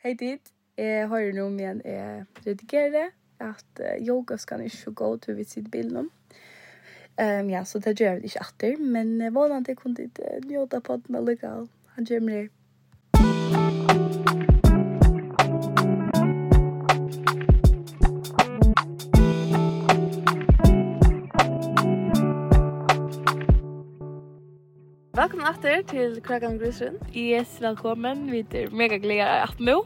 Hei dit. Jeg hører nå om igjen jeg redigerer at uh, yoga skal ikke så gå til vi sitter bilen om. Um, ja, så det gjør vi ikke atter, men uh, hvordan det kunne uh, njøte på den allikevel. Han gjør meg det. Velkommen etter til Krakan Grusrun. Yes, velkommen. Vi er mega glede at nå.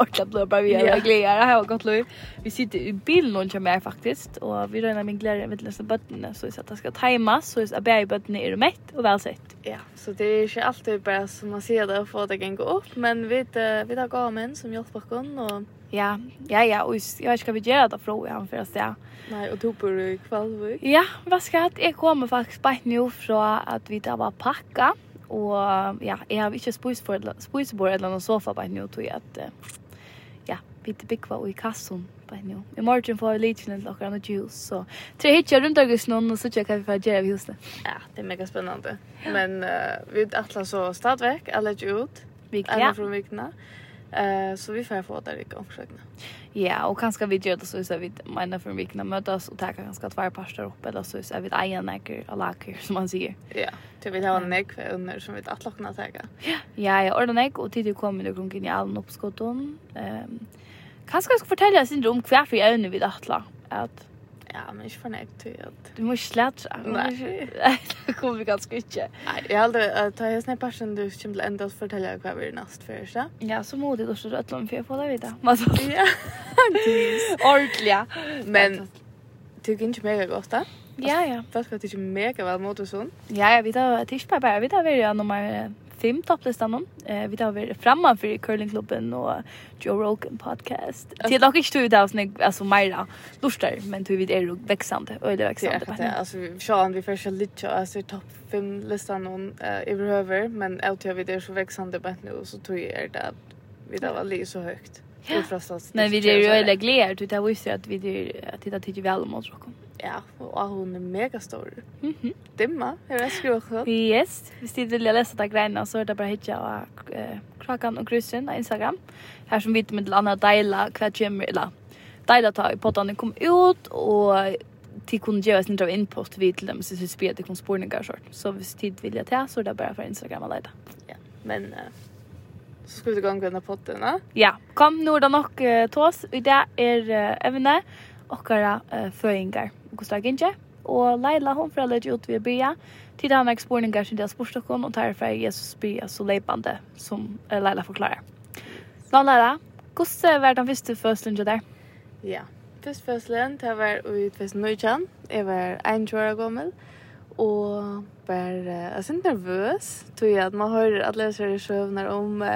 Orkla blå bare vi er yeah. gleder. Jeg har gått lov. Vi sitter i bilen noen kommer her faktisk. Og vi røyner min glede med løsne bøttene. Så jeg at det skal times. Så jeg ber at bare bøttene er mett og velsett. Ja, så det er ikke alltid bare som man sier det for at det kan gå opp. Men vi, vi tar gamen som hjelper oss. Og Ja, ja, ja, og jeg vet ikke hva vi gjør då från han för att ja. Nei, og tog på i Kvalvik? Ja, vad ska att Jeg kommer faktisk bare nå fra at vi da var pakka, og ja, jeg har ikke spist eller noen sofa bare nå, tror jag att ja, vi til big og i kassen bare nå. I morgen får vi lite til lockar och juice så tre hitchar runt och noen, og så checkar vi för att göra vi huset. Ja, det er mega spennende. Men uh, vi är alla så stadväg, alla ut. Vi kan från vikna. Ja. Eh så vi får få det i gång. Ja, och kanske vi gör det så så vi menar för vi kan mötas och ta ganska två pastar upp eller så så vi ett egen näcker och lacker som man säger. Ja, det vi har en näck för under som vi att lockna ta. Ja, ja, ja, och den näck och tid kommer det kring i all uppskotton. Ehm kanske jag ska fortälja sin rum kvar för jag nu vid attla att Ja, men ikke fornøyd til at... Du må ikke slett seg. Nei. Det kommer vi ganske ikke. Nei, jeg har aldri... Uh, Ta jeg snett personen du kommer til enda å fortelle hva vi er nast før, ikke? Ja, så må du også rødt om for å få deg videre. Ja, Ordentlig, ja. Men, du kan ikke mega godt, da? Ja, ja. Fast at du ikke mega vel mot og sånn. Ja, ja, vi tar det ikke bare bare. Jeg vet at vi nummer fem topplistan Eh vi tar väl framan för curlingklubben och Joe Rogan podcast. Det dock inte ut av snägg alltså Myra lustar men du vid är växande och det växande på. Alltså Sean vi försöker lite alltså topp fem listan hon överhöver men allt jag vid är så växande på nu så tror jag är det att vi där var lite så högt. Ja. Men vi är ju öliga glädjer, du tar visst att vi är att titta till väl mot Stockholm. Ja, og hun er mega stor. Mm -hmm. Dimma, har jeg skrevet også. Yes, hvis de vil lese det greiene, så er det bare hitja av uh, Krakan og Grusen av Instagram. Her som vidt med til andre deila hva kommer, eller deila ta i poddene kom ut, og de kunne gjøre oss litt av input vid til dem, så synes vi at de kunne spårninger og sånt. Så hvis de vil jeg til, så er det bare for Instagram og deila. Ja, men... Uh, så skal vi gå omkring denne podden, da? Ja, kom, nå er det nok uh, til oss. I dag er uh, evne, okkara uh, føringar hos det ikke. Og Leila, hun får legge ut ved bya. Tid han har spurningar som de har spørst dere, og tar fra Jesus bya så leipande, som Leila forklarer. Nå, Leila, hvordan var den første fødselen til deg? Ja, første fødselen, det var i 2019. Jeg var 21 år gammel, og var uh, altså nervøs, tror jeg, at man hører at leser i søvner om, uh,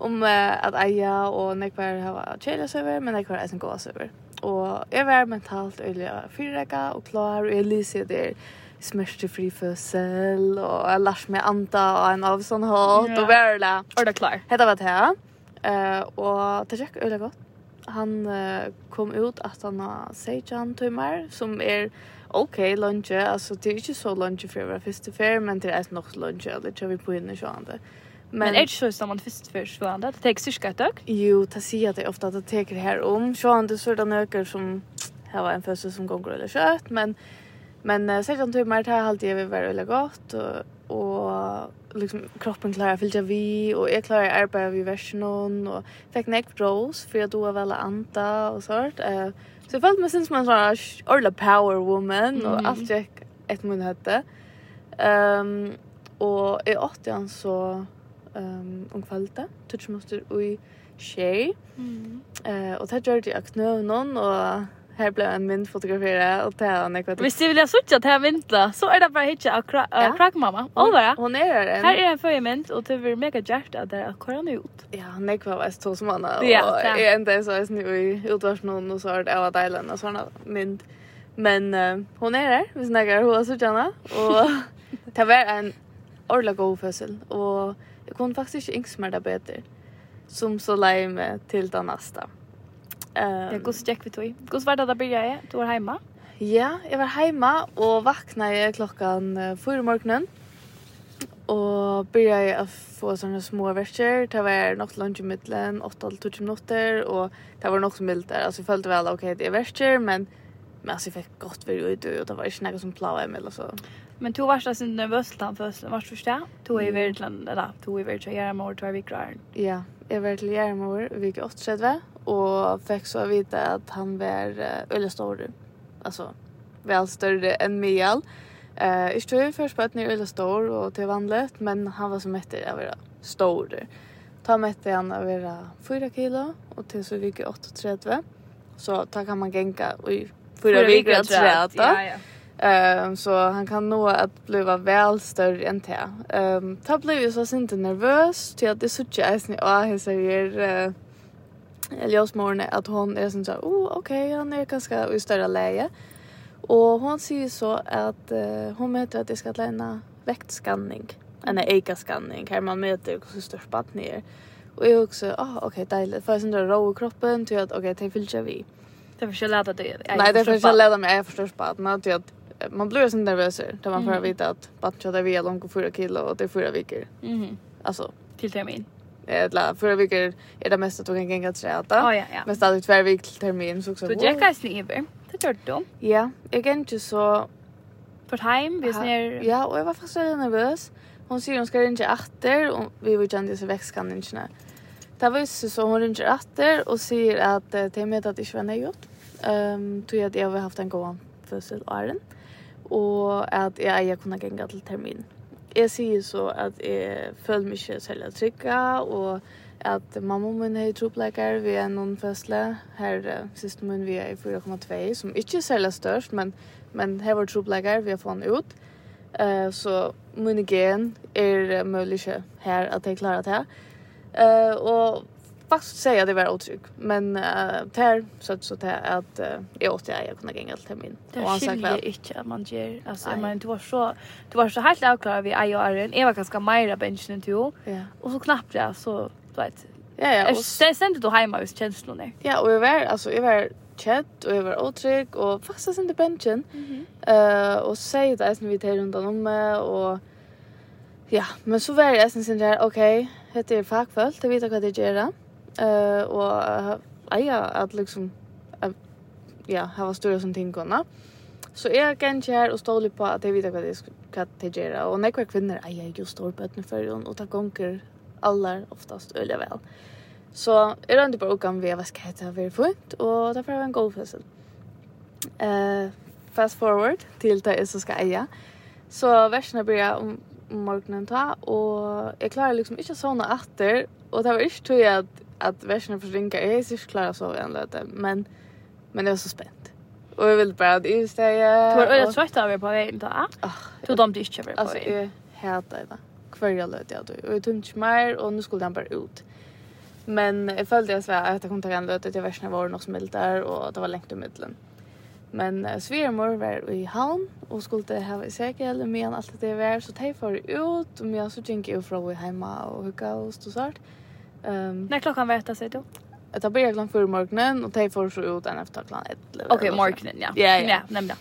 om uh, at eia og nekvar har kjælesøver, men nekvar er en gåsøver og jeg var mentalt øyelig fyrrega og klar, og jeg lyser der smørstefri fødsel, og jeg lærte meg anta og en av sånn hatt, og værla. Og det klar. Hette var det her, uh, og det gikk øyelig godt. Han uh, kom ut at han har 16 timer, som er ok, lunge, altså det er ikke så lunge for å være første fer, men det er nok lunge, eller det tror vi på henne sånn det. Mm Men, men är det så som man först för svårande? Det tar cirka ett tag? Jo, det sig att det ofta att det tar här om. Så han det sådana ökar som här var en födsel som går eller kött. Men, men uh, sedan timmar det här alltid är väldigt gott. Och, och liksom, kroppen klarar fylla vi. Och jag klarar arbeta vid versionen. Och fick neck bros för jag då väl anta och sånt. eh så jag följde mig sen som en sån orla power woman. Mm. Och allt gick ett mun hette. Um, och i åttan så um, om kvalitet, tutsi minutter ui tjej. Mm. Uh, og det gjør det jeg knøvnån, og her blev en mynd fotografera och det här nekvat. Hvis du vil ha suttet til här vintla så er det bare hitcha av kra ja. krakmamma. Olvara. Hon är här en. Her er en föjemynd og det blir mega gärst at det är koran ut. Ja, nekvat var ett som anna. og ja, jag är inte så nu i utvarsnån og så er det alla delen och sådana mynd. Men uh, hon är här, vi snackar hos suttit henne. og det var en ordentlig god födsel. Och Jag kommer faktiskt inte insmärda bättre. Som så lägger mig till det nästa. Um, ja, god stjekk vi tog. God var det da byrja jeg? Du var heima? Ja, jeg var heima og vakna jeg klokkan fyra morgenen. Og byrja jag å få såna små verser. Det var nog lunch i middelen, 8-12 minuter. Och det var nok som där. Alltså jag följde väl, okej, okay, det är verser, men Men alltså jag fick gott vid ut och det var inte något som plågade mig eller så. Men tog varsta alltså nervös till han först. Varst först där? Du är i Värtland där. Du är i Värtland. Jag är med och tar vikrar. Ja, jag var till Järmor vik 38 och fick så vita att han var öle stor. Alltså väl större än Mial. Eh, uh, istället för först på att ni öle stor och till vanligt, men han var så mätte jag var stor. Ta mätte han att vara 4 kilo och till så vik 38. Så ta kan man gänka i 4 vikrar 38. Ja, ja. Ehm så han kan nå att bliva väl större än det. Ehm ta blev ju så inte nervös till att det så jag ni och han säger eller Elias morgon att hon är sån så oh okej okay, han är ganska i större läge. Och hon säger så att uh, hon möter att det ska lämna väktskanning. En eikaskanning här man möter hur stort barnet ner. Och jag också, ah oh, okej okay, dejligt. För sen då rå i kroppen till att okej okay, det fyller vi. Det försöker lära dig. Nej det försöker lära mig jag förstår barnet Men att man blir så nervös där man får veta att batcha där vi är långt fyra kilo och det är fyra veckor. Mhm. Alltså till termin. Eller fyra veckor är det mesta tog en gång att träta. Oh, ja, ja. Men stadigt två veckor till termin så också. Du dricker i sniver. Det gör du. Ja, jag kan inte så för hem vi är Ja, och jag var faktiskt väldigt nervös. Hon säger hon ska ringa efter och vi vill känna sig växtkanningarna. Det var ju så hon ringer efter och säger att det är med att det inte var nöjt. Um, tog jag att jag har haft en god födsel åren. Mm og at jeg eier kunne genga til termin. Jeg sier så at jeg føler meg ikke selv at trygga, og at mamma min er i tropleikar ved en noen fødsle. Her uh, siste min vi er i 4,2, som ikke er selv størst, men, men her var tropleikar vi har fått ut. Uh, så min gen er uh, mulig ikke her at jeg klarer det. Uh, og faktiskt säga att det var otrygg. Men uh, där så att så att uh, jag åt jag kunde gänga till min. Och han sa inte att man ger alltså jag menar det var så det var så helt avklarat vi är och ären. Jag var ganska mera benchen till. Ja. Och så knappt jag så du vet. Ja ja. Och sen sen du hemma hos känslorna. Ja, och jag var alltså jag var chat och jag var otrygg och faktisk sin benchen. bensjen. Mm -hmm. uh, och så det eisen vi tar runt om och ja, men så var det nästan sen där, okej, okay, heter det fackfullt, det vet vad det gör. Eh och ja, att liksom ja, hava stora som tinkorna. Så jag kan ikke och og på att det vet vad det ska hva göra. Och när jeg kvinner, ei, jeg er stor på ett før, och ta gonger alla oftast öliga väl. Så är det inte bara ukan ved hva skal hette være Och därför har var en god fødsel. Uh, fast forward till det jeg som skal. Så versen blir om, om ta, Och jag klarar liksom inte såna åter och det var inte tog at att versionen försinkar. ringa är så klar så sova en. Men, men det var så spänt. Och jag ville bara att utstäga. Du var öra trött över på vägen då? Ah, du dömde inte över på. Alltså jag hätade det. Kvarja löte jag då. Och jag tömde mer och nu skulle den bara ut. Men jag följde jag så här att jag kom till en löte till versionen var något som där och det var längt i middelen. Men uh, svigermor var i havn og skulle ha i segel men alt det var så tei för ut og men så gikk jeg fra hemma och og hugga og stå sart. Ehm. Um, När klockan var detta, säger du? Det börjar klockan för morgonen och det får så ut en efter klockan 1. Okej, okay, morgonen, ja. Ja, ja. ja nämligen.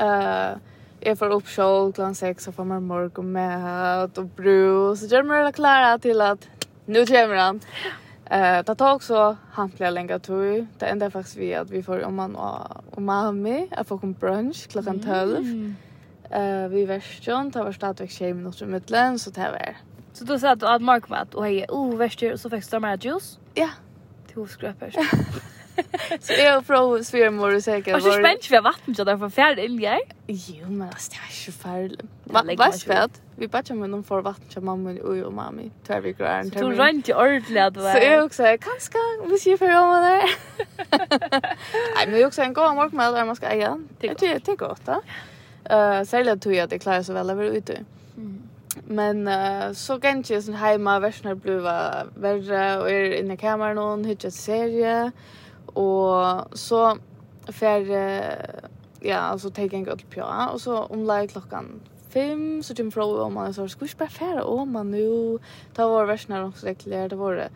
Uh, jag får upp show klockan 6 och får man morgon med och bru Så gör mig klara till att nu kommer han. Eh, uh, det tar också hantliga längre tog. Det enda faktiskt vi att vi får om man och mamma att få kom brunch klockan 12. Mm. Eh, uh, vi version tar var stadigt 20 minuter i mittlen så det var Så då sa du att Mark mat och hej, oh, värst och så fick du mer juice. Ja. Till hosgröpers. Så jag och svär svärmor och säkert. Och så spänt vi vatten så där för färd in jag. Jo, men det är ju färd. Vad spärt? Vi bara med någon för vatten till mamma och och mamma. Tvär vi går. Så du rent ju ordentligt va. Så jag också kanske vi ser för om där. Nej, men jag också en gång med där man ska äga. Det är det gott. Eh, sälja tror jag det klarar så väl över ute. Men uh, så kan jag sån hemma värsnar bluva värre och är inne i kameran och hittar serie och så för uh, ja alltså take en gott på, och så om lag klockan 5 så tim fråga om man så skulle bara färra om man nu ta var värsnar också regler det var det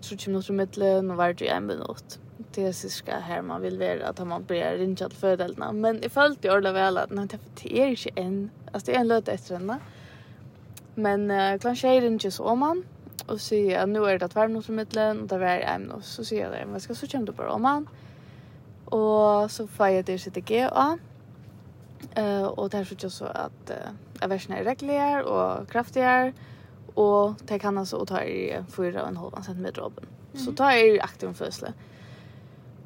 så tim något mitteln och var i en minut det är cirka här man vill vara att man börjar rinja till fördelarna men i fallet jag ordla väl att när det är inte en alltså det är en löt efter henne. Men uh, klart tjejer ringer så om han, Och säger att nu är det tvärn hos mittlen och det är en och så säger jag det. Men ska så kommer du bara om han. Och så får jag det sitt GA. Uh, och det här så så att uh, verserna är regligare och kraftigare. Och det kan alltså och ta i fyra och en 4,5 cm åpen. Så ta i aktiv en födsel.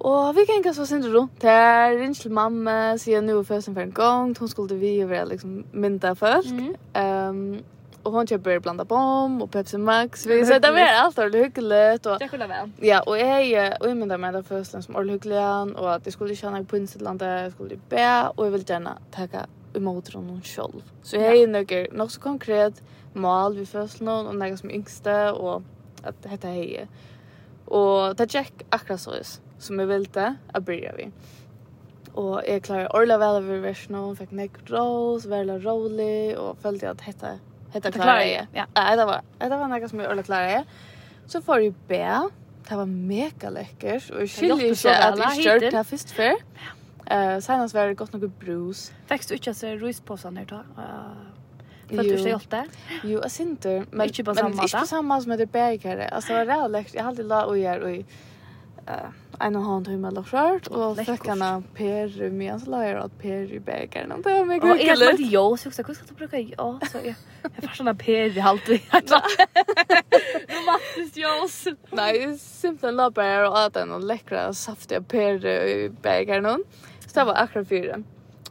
Og vi kan ikke så sindre rundt her, ringe til mamma, sier nu er fødselen for en gang, hun skulle vi være liksom mynda folk. Mm. Um, och hon köper blanda bom och Pepsi Max. Vi så det var allt och hyggligt och Det skulle vara. Ja, och jag och jag menar med det första som all hyggligan och att det skulle känna på Island det skulle be, och jag vill gärna tacka emot honom själv. Så jag är nog nog så konkret mål vi först någon och några som yngste och att detta är Och det check akkurat så som jag ville att börja vi. Og jeg klarer orla vel over versjonen, fikk nek rås, veldig rolig, og følte at dette Hetta klarar eg. Ja, det var det var nokre som eg orla klarar eg. Så får eg be. Det var mega lekkert og skilji ikkje at eg kjørte det først før. Eh, senast var det godt nokre brus. Fekst du ikkje se ruisposan her då? Følte du ikke gjort det? Jo, jeg synte, men ikke på samme måte. Men på samme måte som etter bækere. Altså, det var rett og. Jeg har alltid la og gjør og en och han timme eller skört och sökarna Per med så lägger att Per i bägaren det var mycket kul. Och jag vet jag så också hur ska du bruka ja så jag jag förstår Per i halt vi. Romantiskt jag. Nej, simpelthen la Per och att den läckra saftiga Per i bägaren. Så det var akkurat fyra.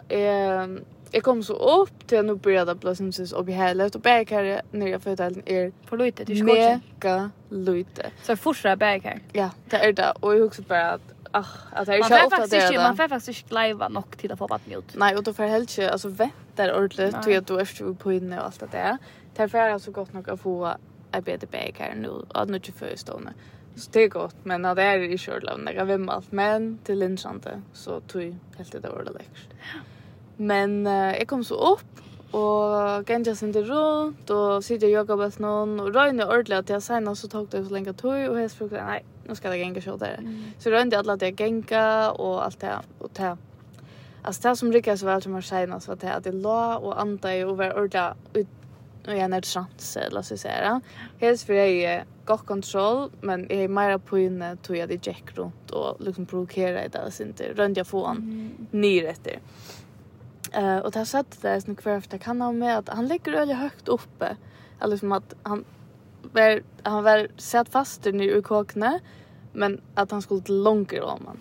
Ehm Jag kom så upp till att nu började det plötsligt syns upp i helhet och bäkare när jag följde allt är för lite till skolan. Mega lite. Så jag fortsätta bäkare. Ja, det är det och jag också bara att Ah, att jag kör ofta det. Man får faktiskt inte leva nog till att få vatten ut. Nej, och då får helt inte alltså vänta ordentligt till att du efter på inne och allt det där. Det är det så gott nog att få ett bättre bäkare nu. Att nu till förstående. Så det är gott, men det är i kjörlavn. Jag kan vimma allt, men till linsande så tog jag helt det ordet läckert. Ja. Men uh, jeg kom så opp, og ganja sindi rundt, og sitte i yogabelt noen, og røyne ordentlig at jeg senere så tok det så lenge tog, og jeg spurte, nei, nå skal jeg genga kjøttere. Mm. Så røyne alle at jeg genga, og alt det, og det. Alltså det som ryckade så väl till mig senast var det att det lå och anta i och var orda ut och jag när chans eller så säger jag. Helt för jag är god kontroll men jag är mer på inne tog jag det jack runt och liksom provokera det där inte runt jag får han mm. efter. Eh och har sett det sen kvar efter kan han med att han ligger öle högt uppe. Eller som att han var han var satt fast nu i kåkne men att han skulle till långt om man.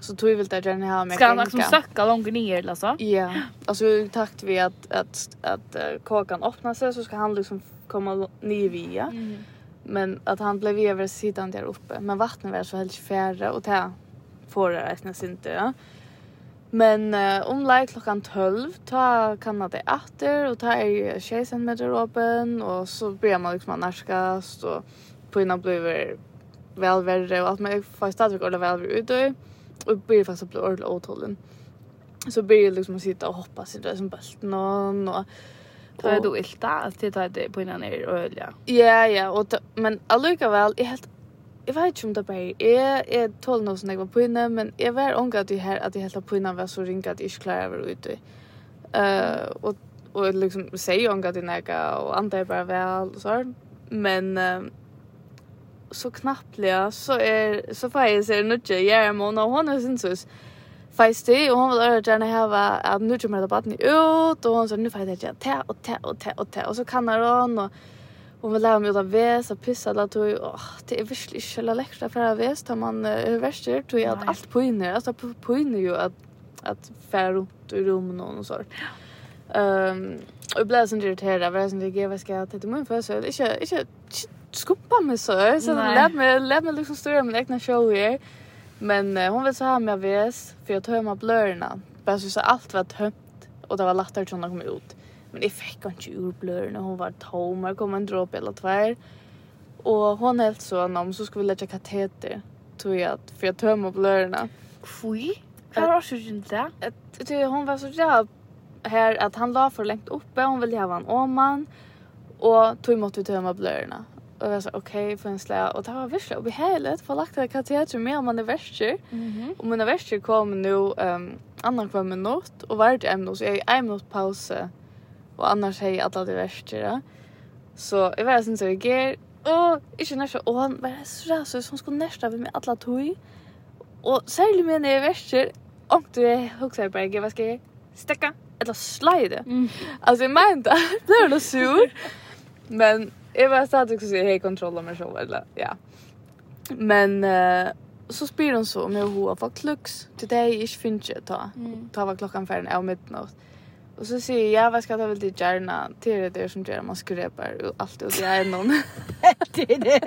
Så tog vi väl där den här med. Ska han liksom söka långt ner alltså? Ja. Alltså i takt vi att att att kåkan öppnar sig så ska han liksom komma ner via. Mm. Men att han blev över sidan där uppe. Men vattnet var så helt färre och det får det nästan inte. Ja. Men uh, om lai klockan 12, ta man det atter, och ta er 6 cm öppen och så blir man liksom närskas och på innan blir värre verre, og alt man får stadig väl vi ut och och blir fast bli ordentligt åtålen. Så blir det liksom att sitta och hoppa sitt där som bulten och och Ta är du ilta, att titta det på innan er och ölja. ja. Ja, ja, og ta, men allikevel, jeg helt Jeg vet ikke om det bare er, jeg tål noe som jeg var på inne, men jeg var unga jeg her at jeg helt på inne var så ringa at jeg ikke klarer å være ute. Uh, og, og liksom, sier unga jeg nega, og andre er bare vel, og sånn. Men uh, så knapplega, så er, så får jeg se nødje, jeg er måned, og hun er sinnsøs feistig, og hun vil øre gjerne hava at nu kommer det baden ut, og hun sier, nu får jeg det gjerne, te og te og te og te, og så kan hon, og Och vi meg ut av ves, og pissa alla tog. Åh, det er virkelig ikke så läckert att färra väs. Tar man uh, värst det tog at allt på inne. Alltså på, på inne ju att, att färra runt i rummen och sånt. Um, og jeg ble sånn irriteret. Jeg ble sånn irriterad. Vad ska jag ta till mun för? Ikke, ikke, inte, inte skumpa mig så. Så lät mig, lät mig liksom störa min egna show här. Men uh, hon vill så här med väs. För jag tömmer blörerna. Bara så allt var tömt. Och det var lättare till hon kom ut. Men jag fick inte ur blören hon var tom. Jag kom en dropp eller tvär. Och hon helt så om så skulle vi lägga kateter. tror jag att för jag tömma blörerna. Fy? Hur har du inte det? Hon var så jävla här att han la för längt uppe. Hon ville ha en åman. Och tog emot vi tömma blörerna. Och jag sa okej okay, för en slä och det var virkelig och behärligt för lagt det kateter med om man är värster. Mm -hmm. Och mina värster kom nu um, annan kvar med något och varje ämne så jag är en minut paus och annars hej alla det värsta ja. Så jeg var sen så igår og ikke nærmest, og han var så där så som skulle nærmest av med alla tog. Og særlig med när jag värsta du er huxar bara jag hva skal jeg stäcka eller slide. Mm. Alltså jag menar det blev sur. Men jag var stadig också hej kontrollen med så eller ja. Men uh, så spyr hon så om jag har fått klux till dig ich finche ta. Mm. Ta var klockan färden av midnatt. Och så säger jag, vad ska jag ta väl till gärna? Till det där som gärna man skräpar och allt och det är någon. det är det.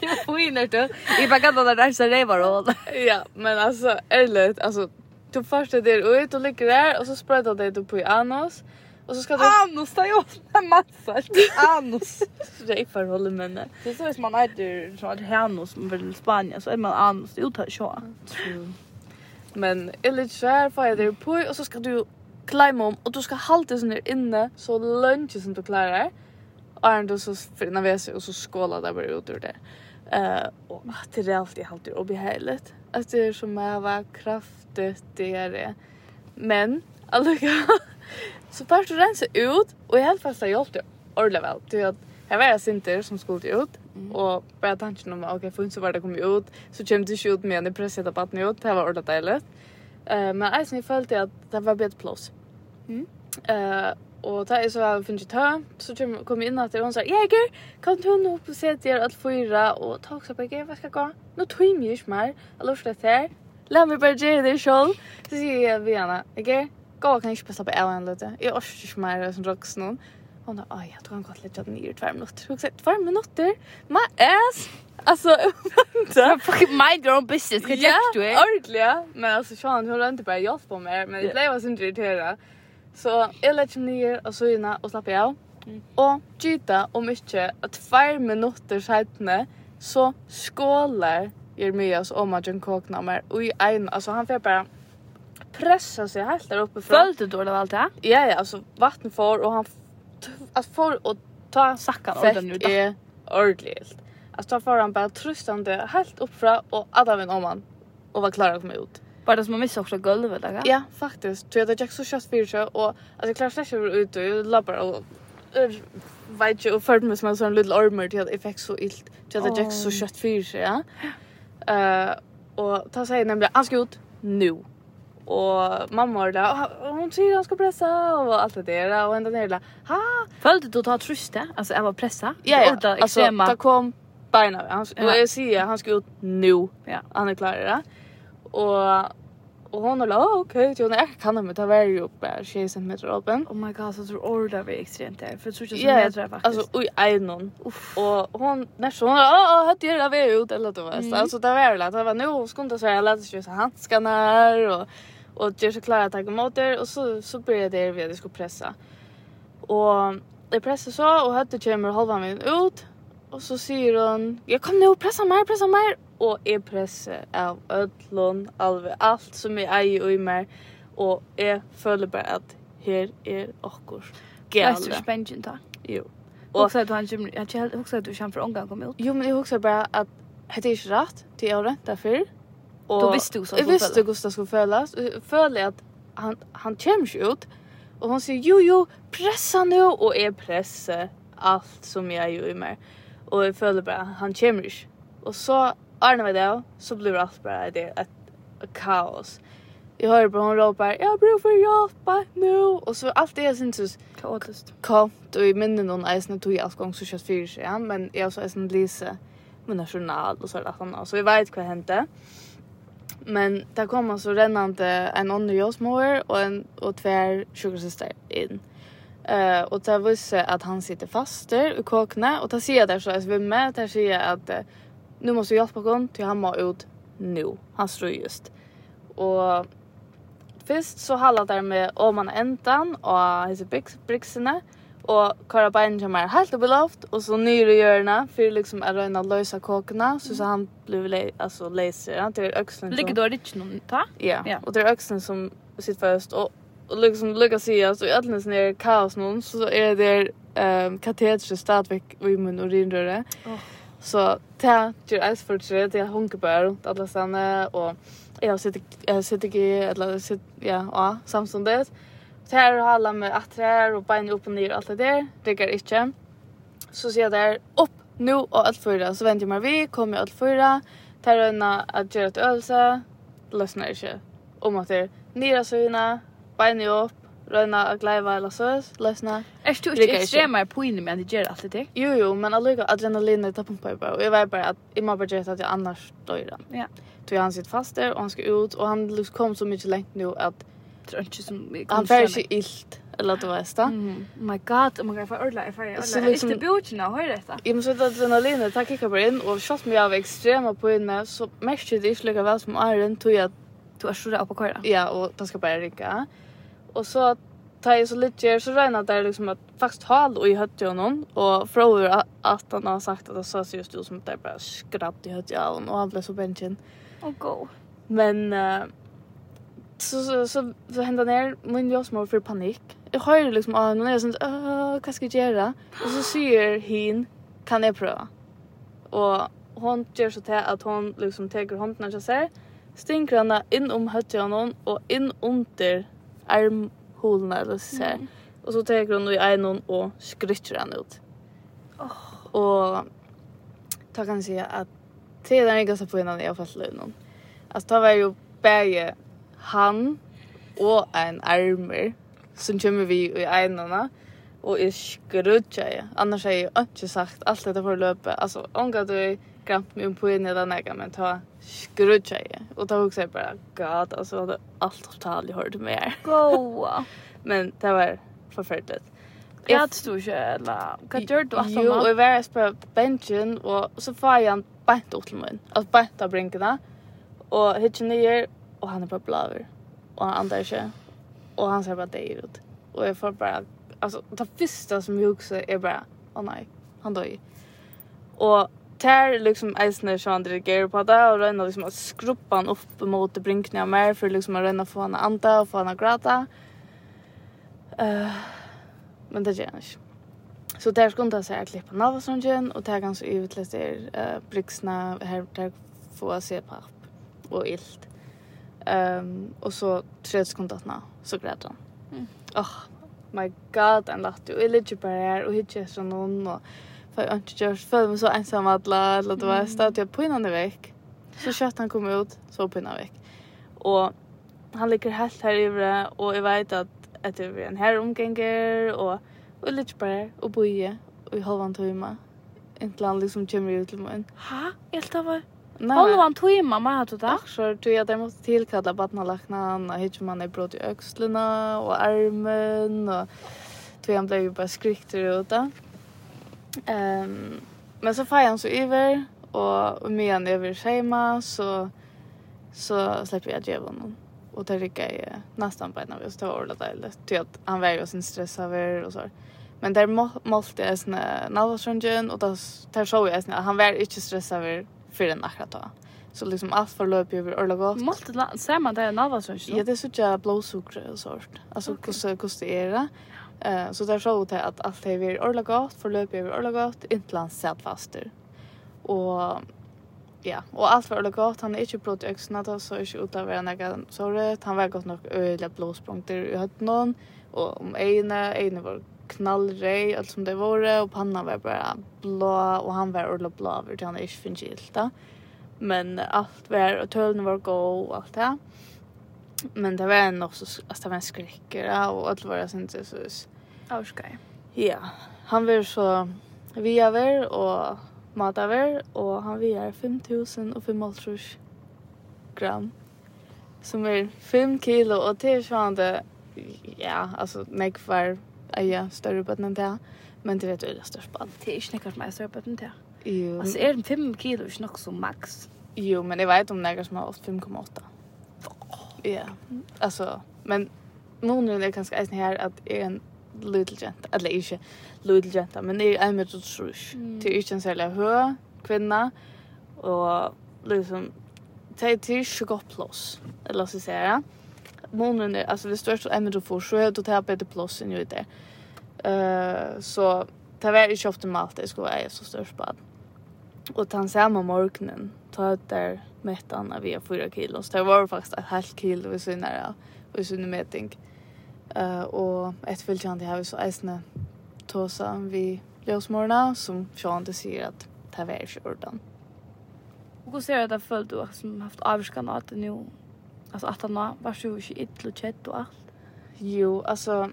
Det var fint då. Jag bara kan ta där så det var all. Ja, men alltså ärligt, alltså du först är där ut och ligger där och så sprutar det du på i anus. Och så ska du... Anus, det är ju en massa. Anus. Det är med det. Det är så att man äter så att som vill Spanien så är man anus. Det är ju inte så. Men eller så här får jag det på och så ska du climb om och du ska hålla dig där inne så lunch som du klarar. Är ändå så finna väs och så skåla där bara ut ur det. Eh och att det är alltid helt obehagligt. Att det är som att vara kraftigt det är det. Men alltså så först rensa ut och i alla fall så hjälpte ordentligt väl till att Jag var sinter som skulle ut mm. och bara tanken om okej okay, för så var det kom ut så kom det ut med en pressad på att ut det var ordentligt dejligt. Eh uh, men alltså ni följde att det var bättre plats. Mm. Eh, og ta er så jeg finner ikke ta, så kom kom inn at hon sa, Jeger, kan du nå opp og se til alle fyra, og ta også på, Jeger, hva skal gå? Nå tog jeg ikke mer, jeg lover det her, la meg bare gjøre det selv. Så sier jeg ved henne, Jeger, gå kan jeg ikke bare slappe av en løte, jeg orker ikke mer som roks noen. Hon sa, ja, tror han godt lägga den i två minutter. Hon sa, två minutter? My ass! Alltså, vänta. Fucking mind your own business, kan jag du är? Ja, ordentligt. Men alltså, Sean, hon rönte bara hjälp på mig. Men det blev jag så irriterad. Så jeg legger ned og søgna og slapper av. Mm. Og gita om ikke at fire minutter senere så skåler Jeremias om at John Kåknammer og i en, altså han får bare pressa seg helt der oppe fra. Følte du det vel det? Ja, ja, altså vatten får og han altså, får å ta sakkan fett ut da. då. ordentlig helt. Alltså då får han bara tröstande helt uppfra och alla vin om han och var klar att komma ut. Var det som man missa också golvet där? Ja, faktiskt. Så jag gick så kött för sig och alltså klart klarar över ut och labbar och vet ju och förde mig som en sån liten ormer till att jag fick så illt. Så jag gick så kött för sig, ja. Uh, och ta sig nämligen, han ska ut nu. Och mamma var där, hon säger han ska pressa och allt det där. Och ända ner där, ha! Följde du ta tryste? Alltså jag var pressa? Ja, ja. Alltså, det kom beina. Han, ja. Jag säger han ska ut nu. Ja. Han är klar, ja. Och Och hon la okej, okay, till kan är kan de ta ju på 6 cm öppen. Oh my god, så tror orda vi extremt där för tror jag så yeah, det faktiskt. Alltså oj aj någon. Och hon när så hon åh hade det där ut eller det vet. så alltså det var det det var nu skulle inte säga lätt så handskarna och och jag så att ta emot det och så så började det vi att skulle pressa. Och det pressar så och hade kommer halva min ut och så säger hon jag kom nu pressa mer pressa mer og jeg presser av ødlån, alve, alt som jeg eier og i meg, og jeg føler bare at her er okkur gale. Lestu spengen da? Jo. Og hugsa du han kjem, jeg hugsa du kjem for omgang kom ut? Jo, men jeg hugsa bare at hette er ikke rett til jeg renta før. Og du visste hvordan Jeg visste hvordan det skulle føles. Og jeg føler at han, han kommer ikke ut. Og hon sier, jo, jo, pressa nu. Og jeg presser alt som jeg gjør i meg. Og jeg føler bare, han kommer ikke. Og så Arne var det, så blir allt bara det ett kaos. Jag hör bara hon ropar, jag har brug för hjälp nu. Och så allt det syns kaotiskt. Kaot och i minnen någon eisen tog jeg alt gång så kjøtt för seg Ja? Men jag så eisen Lise, mina journal och så där annat. Så jeg vet vad hände. Men där kom altså rennande en ånder jag og, och en og tver sjukhusyster in. Eh uh, og det visste att han sitter fast där i kåkna och det sier jeg där så jeg vi med sier ser at att uh, nu måste vi hjälpa honom till han må ut nu. Han står just. Och först så hallar där med om man äntan och hisse brixarna och kara bein som är helt obelovt och så nyre i hjörna för liksom att röna lösa kåkorna så så han blev le alltså laser han till öxeln Ligger då rich någon ta? Ja. Och det är öxeln som sitter först och och liksom lyckas se alltså i alldeles ner kaos någon så är det ehm katetrer stadvik i mun urinröre. Oh. Så det gjør jeg for det, det er hunkerbær rundt alle stedene, og jeg har sitter ikke, eller sitter ja, og samståndet. Så her har alle med atter og bein opp og ned og alt det der, rigger ikke. Så sier jeg der, opp, nu og alt fyra. Så venter jeg meg vi, kommer jeg alt fyra, tar øyne at gjør et øvelse, løsner ikke. Om at det er nere søvnene, bein opp, röna att gläva eller så lösna. Är du ikke extrema på inni med at du gjør alt det. Jo jo, men alltså adrenalinet tar pumpar bara. Och jag vet bara att i mamma budget att jag annars dör han. Ja. Tog han sitt fast där och han ska ut och han liksom kom så mycket längt nu att tror inte som han färg sig illt eller att det var det. Mm. Oh my god, oh my god, för ordla, för ordla. Så liksom, Efter bjortjena, hör detta. Jag måste säga att adrenalinet tar kickar på in och kött mig av extrema på inne så märker det inte lika väl som Arjen tog jag Du har sjurat på köra. Ja, och den ska bara rycka. Och så tar jag så lite så regnar det liksom att faktiskt hal och i hött jag någon och frågar att han har sagt att det ser just ut som att det bara skratt i hött jag och han blev så bänken. Och gå. Men uh, så så så, så hände ner min jag små för panik. Jag hör liksom ah när jag syns eh vad ska jag göra? Och så säger hin kan jag pröva. Och hon gör så till att hon liksom tar handen och så stinker henne in om hötjan och in under armhulorna eller så här. Och så tar hon i en och skrytter han ut. Oh. Och ta kan säga att det är den på innan jag fast fått lön. Alltså det var ju bäge han och en armer som kommer vi i enarna och är skrutja. Annars har jag inte sagt allt detta för att löpa. Alltså, om du skrant mig på en den annan men ta skrutcha i. Och ta också bara god alltså hade allt totalt jag hörde med er. Goa. men det var förfärligt. Jag hade stod ju eller vad gör du att Jo, och var jag på benchen och så får jag en bänt åt mig. Att bänta brinkarna. Och hittar ner och han är på blaver. Och han andas inte. Och han ser bara det ut. Och jag får bara alltså det första som jag också är bara åh oh, nej, han dör ju. Och tar liksom eisne så andre gear på det og rønner liksom å skruppa han opp mot brinkene av mer for liksom å rønne få han anta og få han gråta. Uh, men det gjør han ikke. Så der skulle han seg klippa klippe navastrongen og ta ganske uvitlest der uh, briksene her der få se papp og ilt. Um, og så tre sekunder nå, så græder han. Åh, mm. oh, my god, han lagt jo. Jeg ligger bare her og hittet sånn noen og för jag inte just för mig så ensam alla eller det var stad jag på innan det veck. Så kött han kom ut så på innan veck. Och han ligger helt här över och jag vet att att det är en här omgänger och och lite bara och boje och i halvan timme. Inte land liksom kommer ut till mig. Ha? Helt av Nej. Halvan timme man hade det. Så du jag att jag måste tillkalla barnalaknan och hittar man i brott i öxlarna och armen och tog han blev ju bara skrykt ut där. Um, men så får han så över och och med han över schema så så släpper jag Jevon honom. Och det rycker jag nästan på en av oss till ordet eller till att han väger sin stress över och så. Men där målte jag såna nalvarsrundgen och där såg jag att han väger inte stress över för den akkurat då. Så liksom allt för löp över orla gott. Målte ser man det nalvarsrundgen? Ja, det är så jag blåsukker och sånt. Alltså hur hur det är det. Eh så där såg det att allt är vi orla gott förlöp över orla gott intlands faster. Och ja, och allt var orla gott. Han är inte brott öxna då så är ut av en egen såret. Han var gott nog öliga blåsprång där i hötten och om ena ena var knallrej allt som det var och pannan var bara blå och han var orla blå över till han är inte finns gilta. Men allt var och tölen var god och allt det. Men det var en också att det var en skräckare och allt var det inte så. Avskaj. Ja. Han var så vi är väl och mat över och han vi är 5005 gram. Som är 5 kilo och det är sånt ja, alltså mig för ja, större på den där. Men det vet du det störst på. Det är inte näck för större på den där. Jo. Alltså är 5 kilo är nog så max. Jo, men jag vet om några som har 5,8. Ja, alltså, men månen är ganska eisen här att är en little gent, eller inte little gent, men det är en metod trusch. Det är inte en särskilt hö, kvinna, och liksom, det är inte gott plus eller så säger jag. Månen är, alltså det största en metod för så är det här bättre plus än ju det. Uh, så det var inte optimalt, det skulle vara så störst bad. Och den samma morgonen, ta ut där mätte han av via fyra kilo. Så det var faktiskt ett halvt kilo i sin nära och i sin mätning. Uh, och ett fylltjant jag har så äsna tåsa vid lösmorna som Sean inte säger att det här var inte ordan. Och hur ser jag att det följt du som haft avskan att det nu alltså att han var så inte ett och kött och allt? Jo, alltså